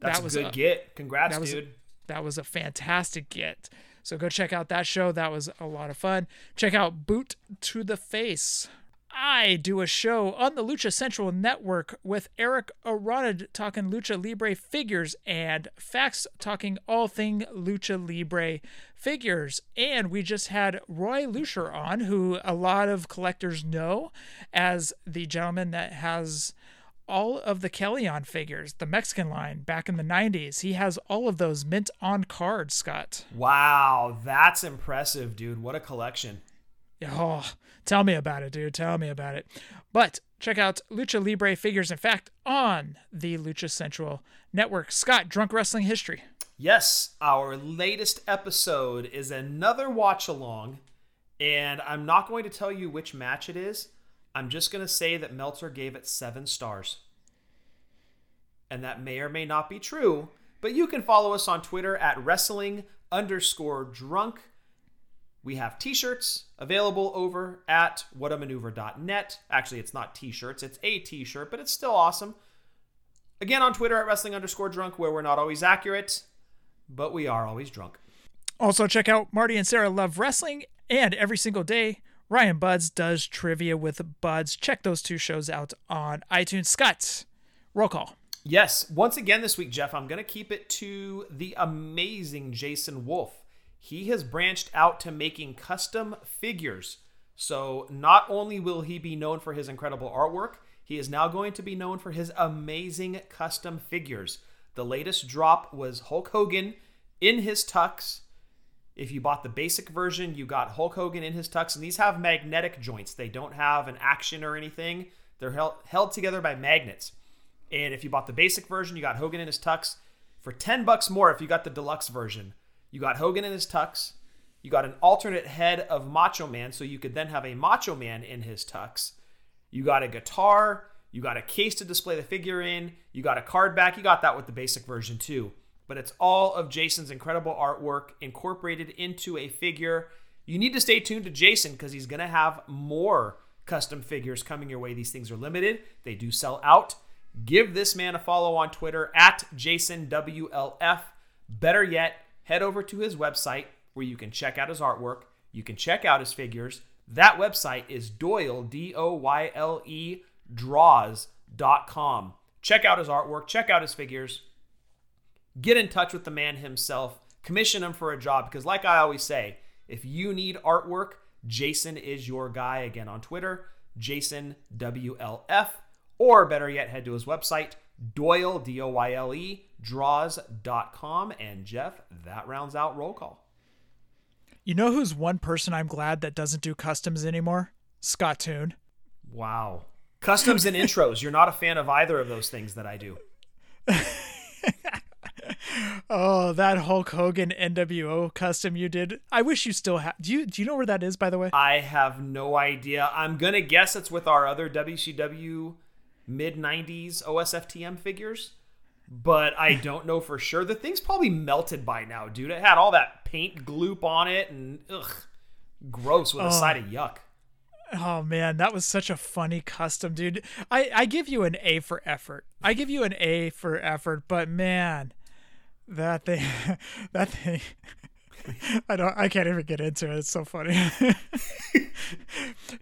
That's that was a good a, get. Congrats, dude. That was a fantastic get. So go check out that show. That was a lot of fun. Check out Boot to the Face. I do a show on the Lucha Central Network with Eric Aronid talking Lucha Libre figures and Facts talking all thing Lucha Libre figures. And we just had Roy Lucier on, who a lot of collectors know as the gentleman that has all of the Kelian figures, the Mexican line back in the 90s. He has all of those mint on cards, Scott. Wow, that's impressive, dude. What a collection. Oh, tell me about it, dude. Tell me about it. But check out Lucha Libre Figures in Fact on the Lucha Central Network. Scott, Drunk Wrestling History. Yes, our latest episode is another watch along, and I'm not going to tell you which match it is. I'm just going to say that Meltzer gave it seven stars. And that may or may not be true, but you can follow us on Twitter at wrestling underscore drunk. We have t shirts available over at whatamaneuver.net. Actually, it's not t shirts, it's a t shirt, but it's still awesome. Again, on Twitter at wrestling underscore drunk, where we're not always accurate, but we are always drunk. Also, check out Marty and Sarah Love Wrestling, and every single day, Ryan Buds does trivia with Buds. Check those two shows out on iTunes. Scott, roll call. Yes, once again this week, Jef, I'm going to keep it to the amazing Jason Wolf. He has branched out to making custom figures. So not only will he be known for his incredible artwork, he is now going to be known for his amazing custom figures. The latest drop was Hulk Hogan in his tux. If you bought the basic version, you got Hulk Hogan in his tux, and these have magnetic joints. They don't have an action or anything. They're held, held together by magnets. And if you bought the basic version, you got Hogan in his tux. For 10 bucks more, if you got the deluxe version, you got Hogan in his tux. You got an alternate head of Macho Man, so you could then have a Macho Man in his tux. You got a guitar. You got a case to display the figure in. You got a card back. You got that with the basic version too. But it's all of Jason's incredible artwork incorporated into a figure. You need to stay tuned to Jason because he's going to have more custom figures coming your way. These things are limited, they do sell out. Give this man a follow on Twitter at JasonWLF. Better yet, head over to his website where you can check out his artwork. You can check out his figures. That website is Doyle, D O Y L E, draws.com. Check out his artwork, check out his figures. Get in touch with the man himself, commission him for a job because, like I always say, if you need artwork, Jason is your guy. Again, on Twitter, Jason WLF, or better yet, head to his website, Doyle, D O Y L E, draws.com. And Jef, that rounds out roll call. You know who's one person I'm glad that doesn't do customs anymore? Scott Toon. Wow. Customs and intros. You're not a fan of either of those things that I do. [LAUGHS] oh, that Hulk Hogan NWO custom you did. I wish you still have. Do you do you know where that is by the way? I have no idea. I'm going to guess it's with our other WCW mid 90s OSFTM figures, but I [LAUGHS] don't know for sure. The thing's probably melted by now, dude. It had all that paint gloop on it and ugh, gross with a Oh. side of yuck. Oh man, that was such a funny custom, dude. I I give you an A for effort. I give you an A for effort, but man, that thing [LAUGHS] that thing I don't I can't even get into it. It's so funny. [LAUGHS]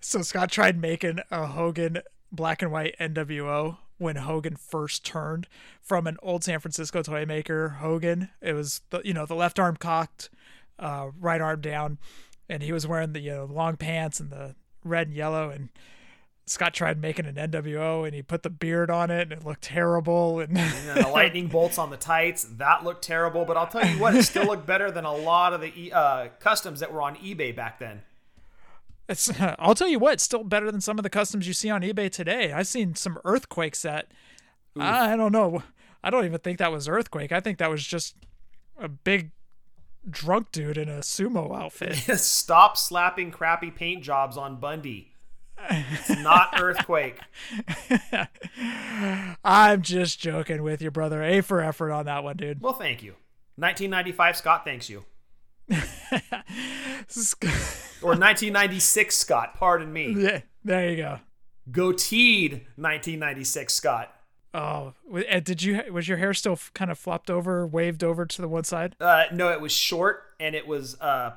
so Scott tried making a Hogan black and white NWO when Hogan first turned from an old San Francisco toy maker, Hogan. It was the you know, the left arm cocked, uh, right arm down, and he was wearing the you know long pants and the red and yellow and Scott tried making an NWO and he put the beard on it and it looked terrible and And the lightning bolts on the tights, that looked terrible. But I'll tell you what, it still looked better than a lot of the uh, customs that were on eBay back then. It's I'll tell you what, it's still better than some of the customs you see on eBay today. I've seen some earthquakes that I don't know. I don't even think that was earthquake. I think that was just a big drunk dude in a sumo outfit. [LAUGHS] Stop slapping crappy paint jobs on Bundy. It's not earthquake. [LAUGHS] I'm just joking with you, brother. A for effort on that one, dude. Well, thank you. 1995 Scott thanks you. [LAUGHS] Or 1996 Scott, pardon me. yeah, there you go. Goateed 1996 Scott. Oh, uh, did you? Was your hair still kind of flopped over, waved over to the one side? Uh, no, it was short and it was uh,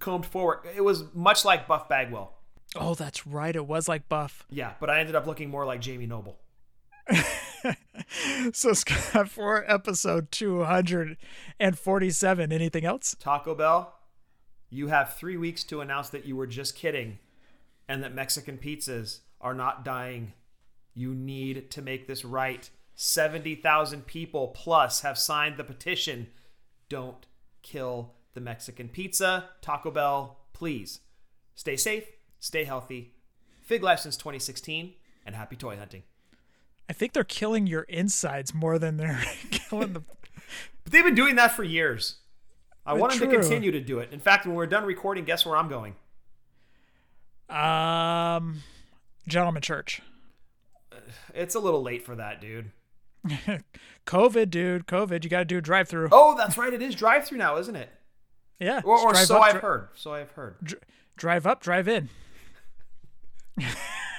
combed forward. It was much like Buff Bagwell. Oh, that's right. It was like Buff. Yeah, but I ended up looking more like Jamie Noble. [LAUGHS] So Scott, for episode 247, anything else? Taco Bell, you have three weeks to announce that you were just kidding and that Mexican pizzas are not dying. You need to make this right. 70,000 people plus have signed the petition. Don't kill the Mexican pizza. Taco Bell, please stay safe, stay healthy. Fig Life since 2016, and happy toy hunting. I think they're killing your insides more than they're [LAUGHS] killing the. But they've been doing that for years. I Uh, want them to continue to do it. In fact, when we're done recording, guess where I'm going? Um, Gentleman Church. [SIGHS] It's a little late for that, dude. [LAUGHS] COVID, dude. COVID. You got to do a drive through. Oh, that's right. It is drive through now, isn't it? yeah. Or, or so up, I've dri- heard. So I've heard. dri- drive up, drive in.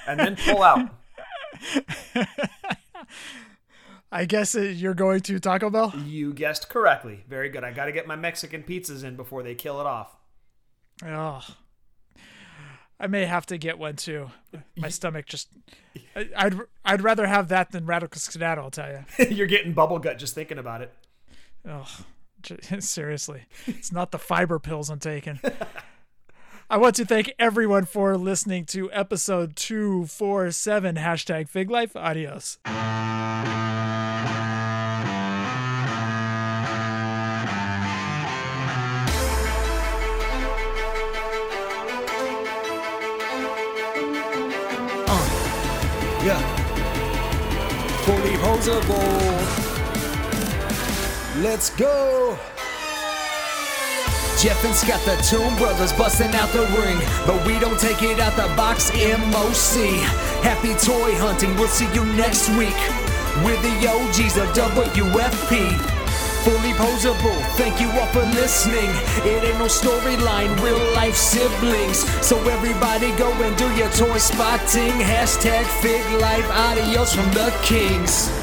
And then pull out. [LAUGHS] I guess you're going to Taco Bell. you guessed correctly. Very good. I got to get my Mexican pizzas in before they kill it off. Oh, I may have to get one too. My stomach just. [LAUGHS] I- I'd I'd rather have that than radical skadattle. I'll tell you. [LAUGHS] You're getting bubble gut just thinking about it. Oh, seriously, it's not the fiber pills I'm taking. I want to thank everyone for listening to episode two four seven hashtag Fig Life. Adios. Uh, yeah. Fully poseable. Let's go. Jef and Scott, the Tomb Brothers, busting out the ring. But we don't take it out the box, MOC. Happy toy hunting, we'll see you next week. We're the OGs of WFP. Fully poseable, thank you all for listening. It ain't no storyline, real life siblings. So everybody go and do your toy spotting. Hashtag Fig Life, adios from the Kings.